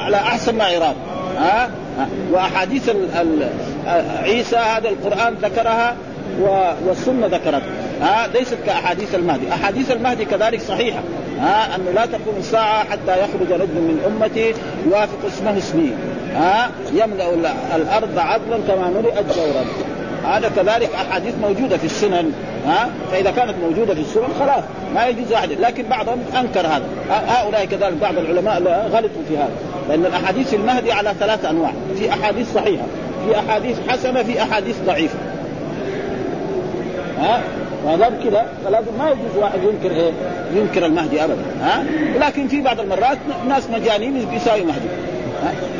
على أحسن ما يرام. ها؟ وأحاديث ال ال عيسى هذا القرآن ذكرها والسنة ذكرت ها ليست كأحاديث المهدي، أحاديث المهدي كذلك صحيحة. ها انه لا تقوم الساعة حتى يخرج رجل من أمتي يوافق اسمه اسمي. ها يملأ الأرض عدلا كما ملئت جورا. هذا كذلك أحاديث موجودة في السنن. ها فإذا كانت موجودة في السنن خلاص ما يجوز أحد. لكن بعضهم أنكر هذا. هؤلاء كذلك بعض العلماء غلطوا في هذا. لأن الأحاديث المهدي على ثلاث أنواع. في أحاديث صحيحة في أحاديث حسنة في أحاديث ضعيفة. ها؟ ما كذا فلازم ما يجوز واحد ينكر إيه؟ ينكر المهدي ابدا ها؟ لكن في بعض المرات ناس مجانين بيساوي مهدي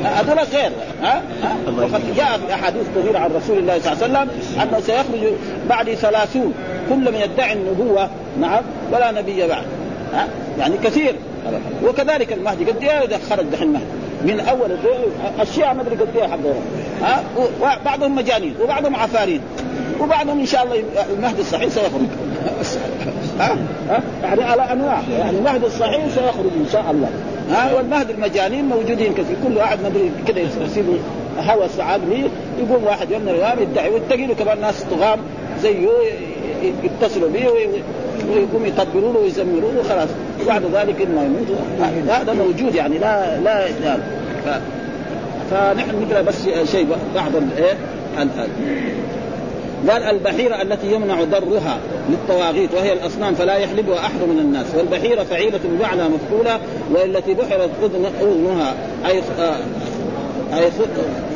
هذول غير ها, ها؟ وقد جاء في أحاديث كثيرة عن رسول الله صلى الله عليه وسلم أنه سيخرج بعد ثلاثون كل من يدعي النبوة نعم ولا نبي بعد ها؟ يعني كثير. وكذلك المهدي قد إيه خرج دحين المهدي من أول الشيعة ما أدري قد إيه ها؟ وبعضهم مجانين وبعضهم عفارين وبعضهم إن شاء الله المهدي الصحيح سيخرج. ها؟ ها؟ يعني على أنواع. يعني المهدي الصحيح سيخرج إن شاء الله. ها؟ والمهد المجانين موجودين كثير. كل واحد مدري كذا يصيبوا هوس عقلي يقوم واحد يوم من الأيام يدعي ويتقي له كمان ناس طغام زيه يتصلوا به ويقوم يطبلوا له ويزمروا له بعد ذلك إنه يموت هذا موجود يعني لا لا ف... فنحن نقرأ بس شيء بعض الايه قال البحيرة التي يمنع درها للطواغيت وهي الأصنام فلا يحلبها أحد من الناس. والبحيرة فعيلة بمعنى مفعولة والتي بحرت أذنها أي آه، أي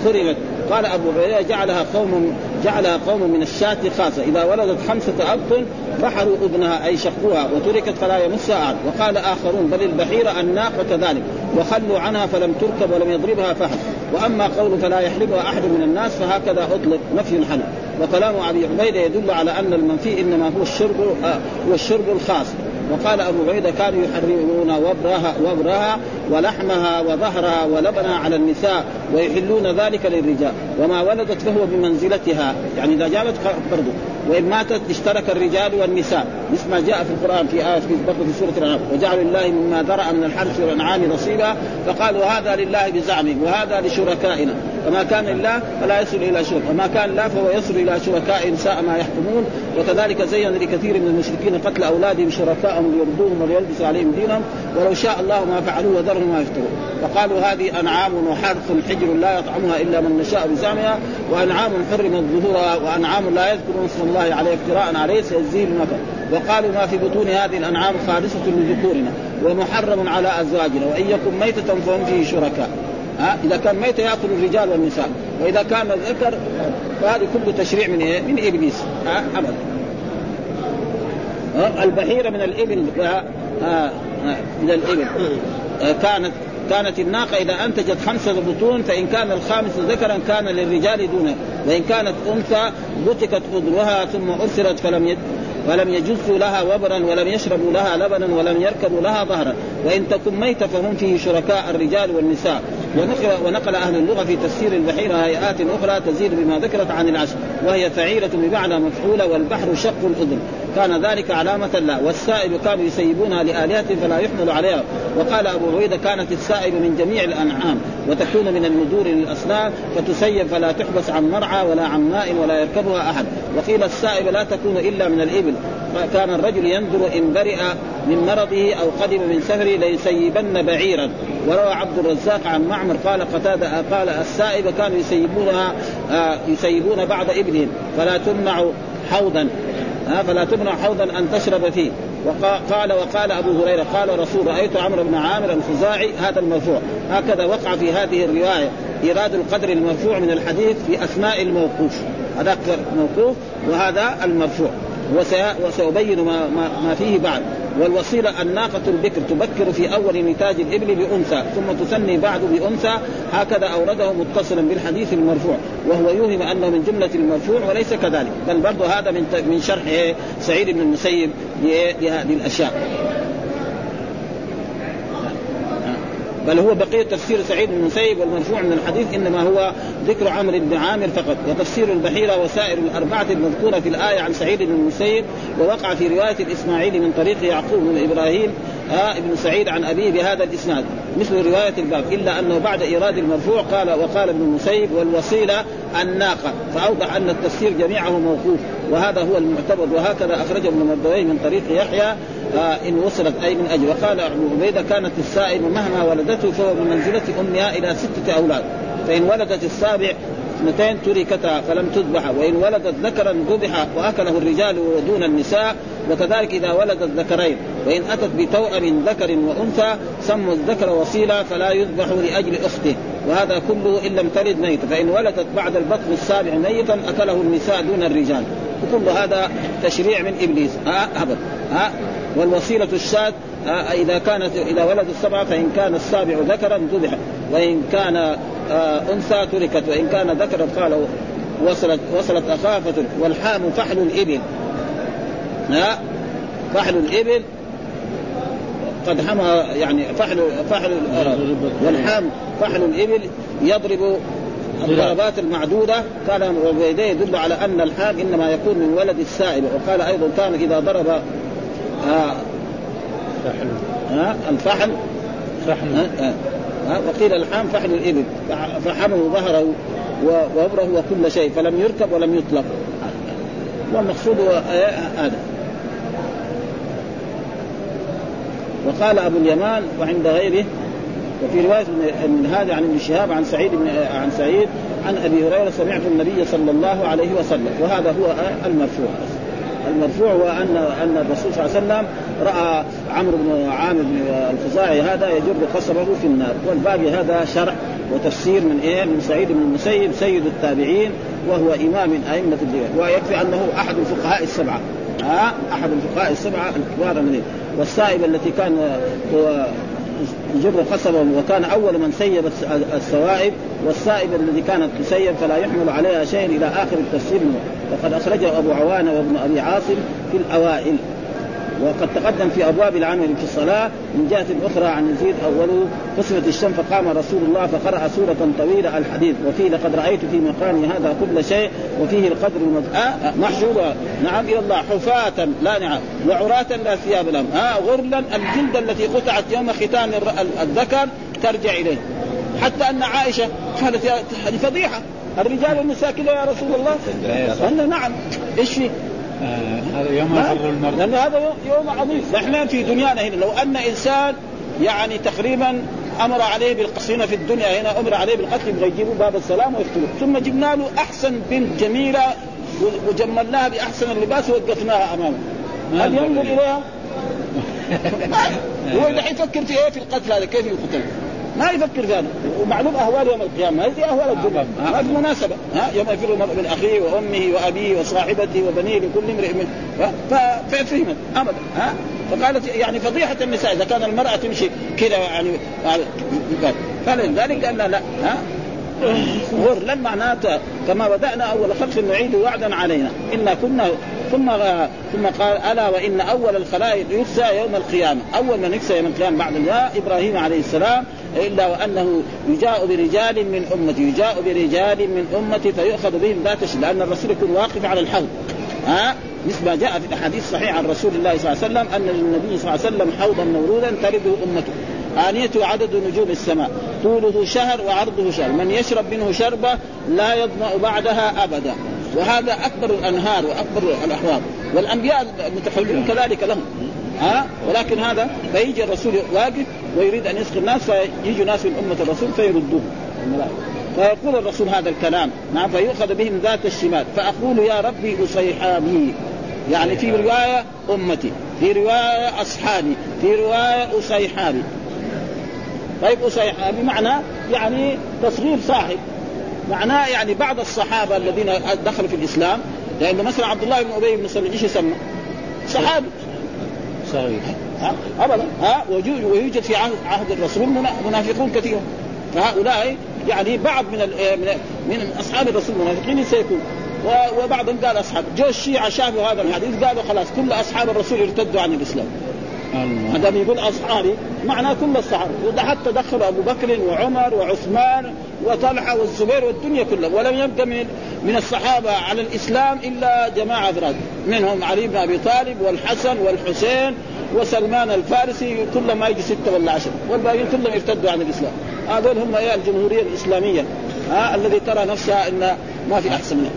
خرمت قال أبو هريرة جعلها قوم جعلها قوم من الشاة خاصة. إذا ولدت خمسة أبط بحروا أذنها أي شقوها وتركت فلا يمسها أحد وقال آخرون بل البحيرة الناقة كذلك وخلوا عنها فلم تركب ولم يضربها فحل وأما قول فلا يحلبها أحد من الناس فهكذا أطلق نفي حل وكلام أبي عبيدة يدل على أن المنفي إنما هو الشرب آه هو الشرب الخاص. وقال أبو عبيدة كانوا يحرمون وبرها وبرها ولحمها وظهرها ولبنها على النساء ويحلون ذلك للرجال. وما ولدت فهو بمنزلتها. يعني إذا جابت برضه وإن ماتت اشترك الرجال والنساء. مثل ما جاء في القرآن في آية في في سورة الأنعام. وجعلوا لله مما ذرأ من الحرث والأنعام نصيبا. فقالوا هذا لله بزعمه. وهذا لشركائنا. وما كان لله فلا يصل إلى شرك. وما كان لله فهو يصل إلى شركاء ساء ما يحكمون. وكذلك زين لكثير من المشركين قتل أولادهم شركاءهم ليردوهم وليلبسوا عليهم دينهم. ولو شاء الله ما فعلوه وذرهم ما يفترون وقالوا هذه أنعام وحرث حجر لا يطعمها إلا من نشاء بزعمها وأنعام حرمت ظهورها وأنعام لا يذكرون اسم الله عليه افتراء عليه سيزيل المثل وقالوا ما في بطون هذه الأنعام خالصة لذكورنا ومحرم على أزواجنا وإن يكن ميتة فهم فيه شركاء. ها؟ إذا كان ميتة يأكل الرجال والنساء وإذا كان ذكر فهذه كله تشريع من إيه؟ من إبليس. ها؟ ابدا. البحيرة من الإبل من الإبل. كانت كانت الناقة إذا أنتجت خمسة بطون فإن كان الخامس ذكرا كان للرجال دونه وإن كانت أنثى بتكت أذنها ثم أرسلت فلم يد ولم يجزوا لها وبرا ولم يشربوا لها لبنا ولم يركبوا لها ظهرا. وإن تكن ميتة فهم فيه شركاء الرجال والنساء. ونقل, ونقل أهل اللغة في تفسير البحيرة هيئات أخرى تزيد بما ذكرت عن العشر وهي فعيلة بمعنى مفعولة والبحر شق الأذن. كان ذلك علامة لا والسائب كانوا يسيبونها لآلهة فلا يحمل عليها. وقال أبو عبيدة كانت السائب من جميع الأنعام وتكون من الندور للأصنام فتسيب فلا تحبس عن مرعى ولا عن ماء ولا يركبها أحد. وقيل السائب لا تكون إلا من الإبل. كان الرجل ينظر إن برئ من مرضه أو قدم من سفره ليسيبن بعيرا. وروى عبد الرزاق عن معمر قال قتادة قال السائب كانوا يسيبونها آه يسيبون بعض إبلهم فلا تمنع حوضا. ها فلا تمنع حوضا أن تشرب فيه. وقال وقال أبو هريرة قال رسول رأيت عمرو بن عامر الخزاعي هذا المرفوع هكذا وقع في هذه الرواية إيراد القدر المرفوع من الحديث في اثناء الموقوف. هذا موقوف وهذا المرفوع. وسأبين ما, ما, ما فيه بعد. والوصيلة الناقة البكر تبكر في أول نتاج الإبل بأنثى ثم تثني بعد بأنثى هكذا أورده متصلا بالحديث المرفوع وهو يوهم أنه من جملة المرفوع وليس كذلك بل برضه هذا من من شرح إيه؟ سعيد بن المسيب لهذه الأشياء بل هو بقية تفسير سعيد بن المسيب والمرفوع من الحديث إنما هو ذكر عمرو بن عامر فقط وتفسير البحيرة وسائر الأربعة المذكورة في الآية عن سعيد بن المسيب ووقع في رواية الإسماعيلي من طريق يعقوب بن إبراهيم آه ابن سعيد عن أبيه بهذا الإسناد مثل رواية الباب إلا أنه بعد إيراد المرفوع قال وقال ابن المسيب والوسيلة الناقة فأوضح أن التفسير جميعه موقوف وهذا هو المعتبر وهكذا أخرجه ابن مردويه من طريق يحيى آه إن وصلت أي من أجل وقال أبو عبيدة كانت السائمة مهما ولدته فهو بمنزلة أمها إلى ستة أولاد فإن ولدت السابع اثنتين تركتا فلم تذبح وإن ولدت ذكرا ذبح وأكله الرجال دون النساء وكذلك إذا ولدت ذكرين وإن أتت بتوأم ذكر وأنثى سموا الذكر وصيلا فلا يذبح لأجل أخته وهذا كله إن لم تلد ميتا فإن ولدت بعد البطن السابع ميتا أكله النساء دون الرجال. وكل هذا تشريع من إبليس. ها أبد ها والوصيلة الشاذ إذا كانت إذا ولد السبعة فإن كان السابع ذكرا ذبح. وإن كان أنثى تركت وإن كان ذكرا قال وصلت وصلت أخاه والحام فحل الإبل. ها فحل الإبل قد حمى يعني فحل فحل والحام فحل الإبل يضرب الضربات المعدودة. كان وبيديه يدل على أن الحام إنما يكون من ولد السائب وقال أيضا كان إذا ضرب آه فحل. ها؟ الفحل؟ فحل. ها؟ ها. وقيل الحام فحل الإبل. فحموا ظهره ووبره وكل شيء فلم يركب ولم يطلق. والمقصود هو هذا وقال أبو اليمان وعند غيره وفي رواية من هذا عن ابن شهاب عن سعيد بن عن سعيد عن أبي هريرة سمعت النبي صلى الله عليه وسلم وهذا هو المرفوع. المرفوع هو ان أن الرسول صلى الله عليه وسلم رأى عمرو بن عامر بن الخزاعي هذا يجر قصبه في النار. والباقي هذا شرع وتفسير من إيه؟ من سعيد بن المسيب سيد التابعين وهو إمام أئمة الدين. ويكفي أنه أحد الفقهاء السبعة. ها؟ أحد الفقهاء السبعة الكبار من والسائب التي كان هو يجر قصبا وكان أول من سيب السوائب والسائب الذي كانت تسيب فلا يحمل عليها شيء إلى آخر التفسير. وقد أخرجه أبو عوانة وابن أبي عاصم في الأوائل. وقد تقدم في أبواب العمل في الصلاة من جهة أخرى عن يزيد اوله قسمت الشمس فقام رسول الله فقرأ سورة طويلة الحديث وفيه لقد رأيت في مقامي هذا كل شيء وفيه القدر المد... آه محشورة نعم إلى الله حفاة لا نعم وعراة لا ثياب لهم آه غرلا الجلد التي قطعت يوم ختان الذكر ترجع إليه. حتى أن عائشة قالت هذه فضيحة. الرجال والنساء كذا يا رسول الله؟ قلنا نعم. إيش في؟ هذا يوم يفر المرء لأن هذا يوم عظيم. نحن في دنيانا هنا لو أن إنسان يعني تقريبا أمر عليه بالقصينة في الدنيا هنا أمر عليه بالقتل يبغى يجيبوا باب السلام ويقتلوه ثم جبنا له أحسن بنت جميلة وجملناها بأحسن اللباس ووقفناها أمامه. هل ينظر إليها؟ هو الحين يفكر في إيه في القتل هذا؟ كيف يقتل؟ ما يفكر في هذا ومعلوم أهوال يوم القيامة. هذه أهوال الدنيا. ما في مناسبة. ها يوم يفر المرء من أخيه وأمه وأبيه وصاحبته وبنيه لكل امرئ من ففهمت أبدا. ها فقالت يعني فضيحة النساء إذا كان المرأة تمشي كذا يعني فلذلك قال لا لا. ها غرلا معناته. كما بدأنا أول خلق نعيد وعدا علينا. إنا كنا ثم ثم قال ألا وإن أول الخلائق يخزى يوم القيامة، أول من يخزى يوم القيامة بعد الله إبراهيم عليه السلام إلا وأنه يجاء برجال من أمتي، يجاء برجال من أمتي فيؤخذ بهم ذات لأن الرسول يكون واقف على الحوض. ها؟ مثل ما جاء في الاحاديث الصحيحه عن رسول الله صلى الله عليه وسلم أن للنبي صلى الله عليه وسلم حوضا مورودا ترده أمته. آنيته عدد نجوم السماء. طوله شهر وعرضه شهر. من يشرب منه شربة لا يظمأ بعدها أبدا. وهذا أكبر الأنهار وأكبر الأحواض والأنبياء المتخلفون كذلك لهم. ها؟ ولكن هذا فيجي الرسول واقف ويريد أن يسقي الناس فيجي ناس من أمة الرسول فيردوه. فيقول الرسول هذا الكلام. نعم فيؤخذ بهم ذات الشمال. فأقول يا ربي اصيحابي يعني في رواية أمتي في رواية اصحابي في رواية اصيحابي طيب أسيحة بمعنى يعني تصغير صاحب. معناه يعني بعض الصحابة الذين دخلوا في الإسلام لأنه مثلا عبد الله بن أبي بن سلول إيش يسمى؟ صحابي. صغير ها؟ أبدا. ها؟ ويوجد في عهد الرسول منافقون كثير فهؤلاء يعني بعض من من من أصحاب الرسول المنافقين سيكون وبعضهم قال أصحاب. جو الشيعة شافوا هذا الحديث قالوا خلاص كل أصحاب الرسول ارتدوا عن الإسلام. ما دام يقول اصحابي معناه كل الصحابه حتى دخلوا أبو بكر وعمر وعثمان وطلحة والزبير والدنيا كلها. ولم يبقى من من الصحابة على الإسلام إلا جماعة أفراد. منهم علي بن أبي طالب والحسن والحسين وسلمان الفارسي كل ما يجي ستة ولا عشره والباقيين كلهم ارتدوا عن الإسلام. هذول هم يا الجمهورية الإسلامية. ها الذي ترى نفسها إن ما في أحسن منها.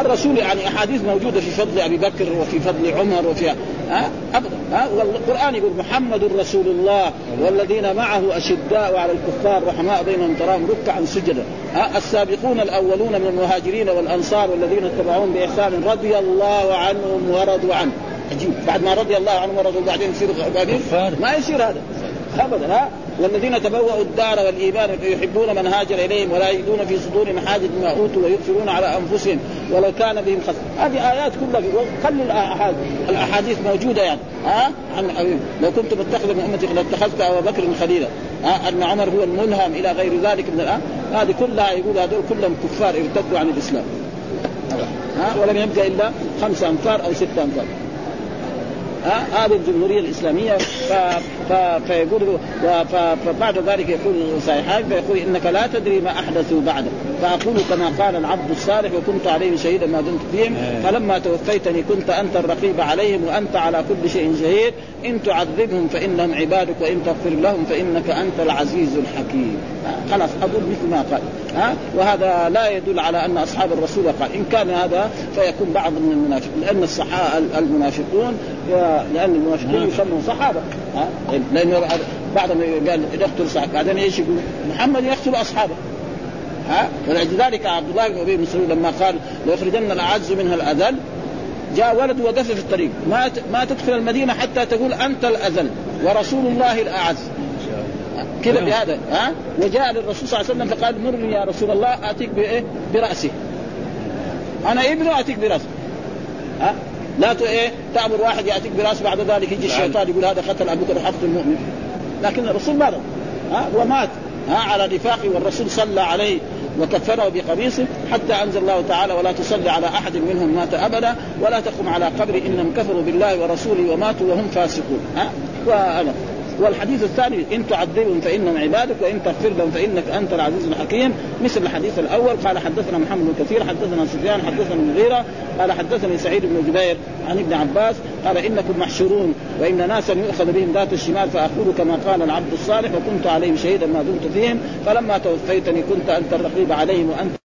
الرسول يعني أحاديث موجودة في فضل أبي بكر وفي فضل عمر وفي ها؟ أبدا. ها؟ والقرآن يقول محمد رسول الله والذين معه أشداء على الكفار رحماء بينهم تراهم ركعا سجدا. ها؟ السابقون الأولون من المهاجرين والأنصار والذين اتبعوهم بإحسان رضي الله عنهم ورضوا عنه. عجيب. بعد ما رضي الله عنهم ورضوا بعدين يصير ما يصير هذا. ابدا ها؟ والذين تبوأوا الدار والإيمان يحبون من هاجر إليهم ولا يجدون في صدورهم حاجة مما أوتوا ويؤثرون على أنفسهم ولو كان بهم خصم هذه آيات كلها خلي الأحاديث. الأحاديث موجودة يعني ها؟ عن لو كنت متخذا من أمتي لاتخذت أبا بكر خليلا ها؟ أن عمر هو الملهم إلى غير ذلك من الآن هذه كلها يقول هذول كلهم كفار ارتدوا عن الإسلام. ها؟ ولم يبقى إلا خمسة أنفار أو ستة أنفار. ها؟ هذه الجمهورية الإسلامية. فيقول فبعد ذلك يقول صحيحان فيقول إنك لا تدري ما احدثوا بعدك فأقول كما قال العبد الصالح وكنت عليهم شهيدا ما دمت فيهم إيه. فلما توفيتني كنت أنت الرقيب عليهم وأنت على كل شيء شهيد. إن تعذبهم فإنهم عبادك وإن تغفر لهم فإنك أنت العزيز الحكيم. خلاص أقول مثل ما قال. ها؟ وهذا لا يدل على أن أصحاب الرسول قال. إن كان هذا فيكون بعض من المنافقين لأن الصحابه المنافقون لأن المنافقين يسمون صحابة. ها؟ لأن بعضهم قال يقتل صحابه بعدين إيش يقول؟ محمد يقتل أصحابه. ها؟ ولذلك عبد الله بن أبي سلول لما قال ليخرجن الأعز منها الأذل جاء ولد وقف في الطريق. ما ما تدخل المدينة حتى تقول أنت الأذل ورسول الله الأعز. كذا نعم. بهذا ها؟ وجاء للرسول صلى الله عليه وسلم فقال مرني يا رسول الله اتيك بإيه؟ براسه أنا ابنه اتيك براسه ها؟ لا إيه تامر واحد يأتيك براسه بعد ذلك يجي الشيطان يقول هذا قتل أبوك الحفظ المؤمن. لكن الرسول ما ها ومات ها على نفاقه والرسول صلى عليه وكفره بقميصه حتى أنزل الله تعالى ولا تصلي على أحد منهم مات أبدا ولا تقم على قبر إنهم كفروا بالله ورسوله وماتوا وهم فاسقون ها وأنا. والحديث الثاني إن تعذبهم فإنهم عبادك وإن تغفر لهم فإنك أنت العزيز الحكيم. مثل الحديث الأول قال حدثنا محمد بن كثير حدثنا سفيان حدثنا المغيرة قال حدثني سعيد بن جبير عن ابن عباس قال إنكم محشورون وإن ناسا يؤخذ بهم ذات الشمال فأقول كما قال العبد الصالح وكنت عليهم شهيدا ما دمت فيهم فلما توفيتني كنت أنت الرقيب عليهم وأنت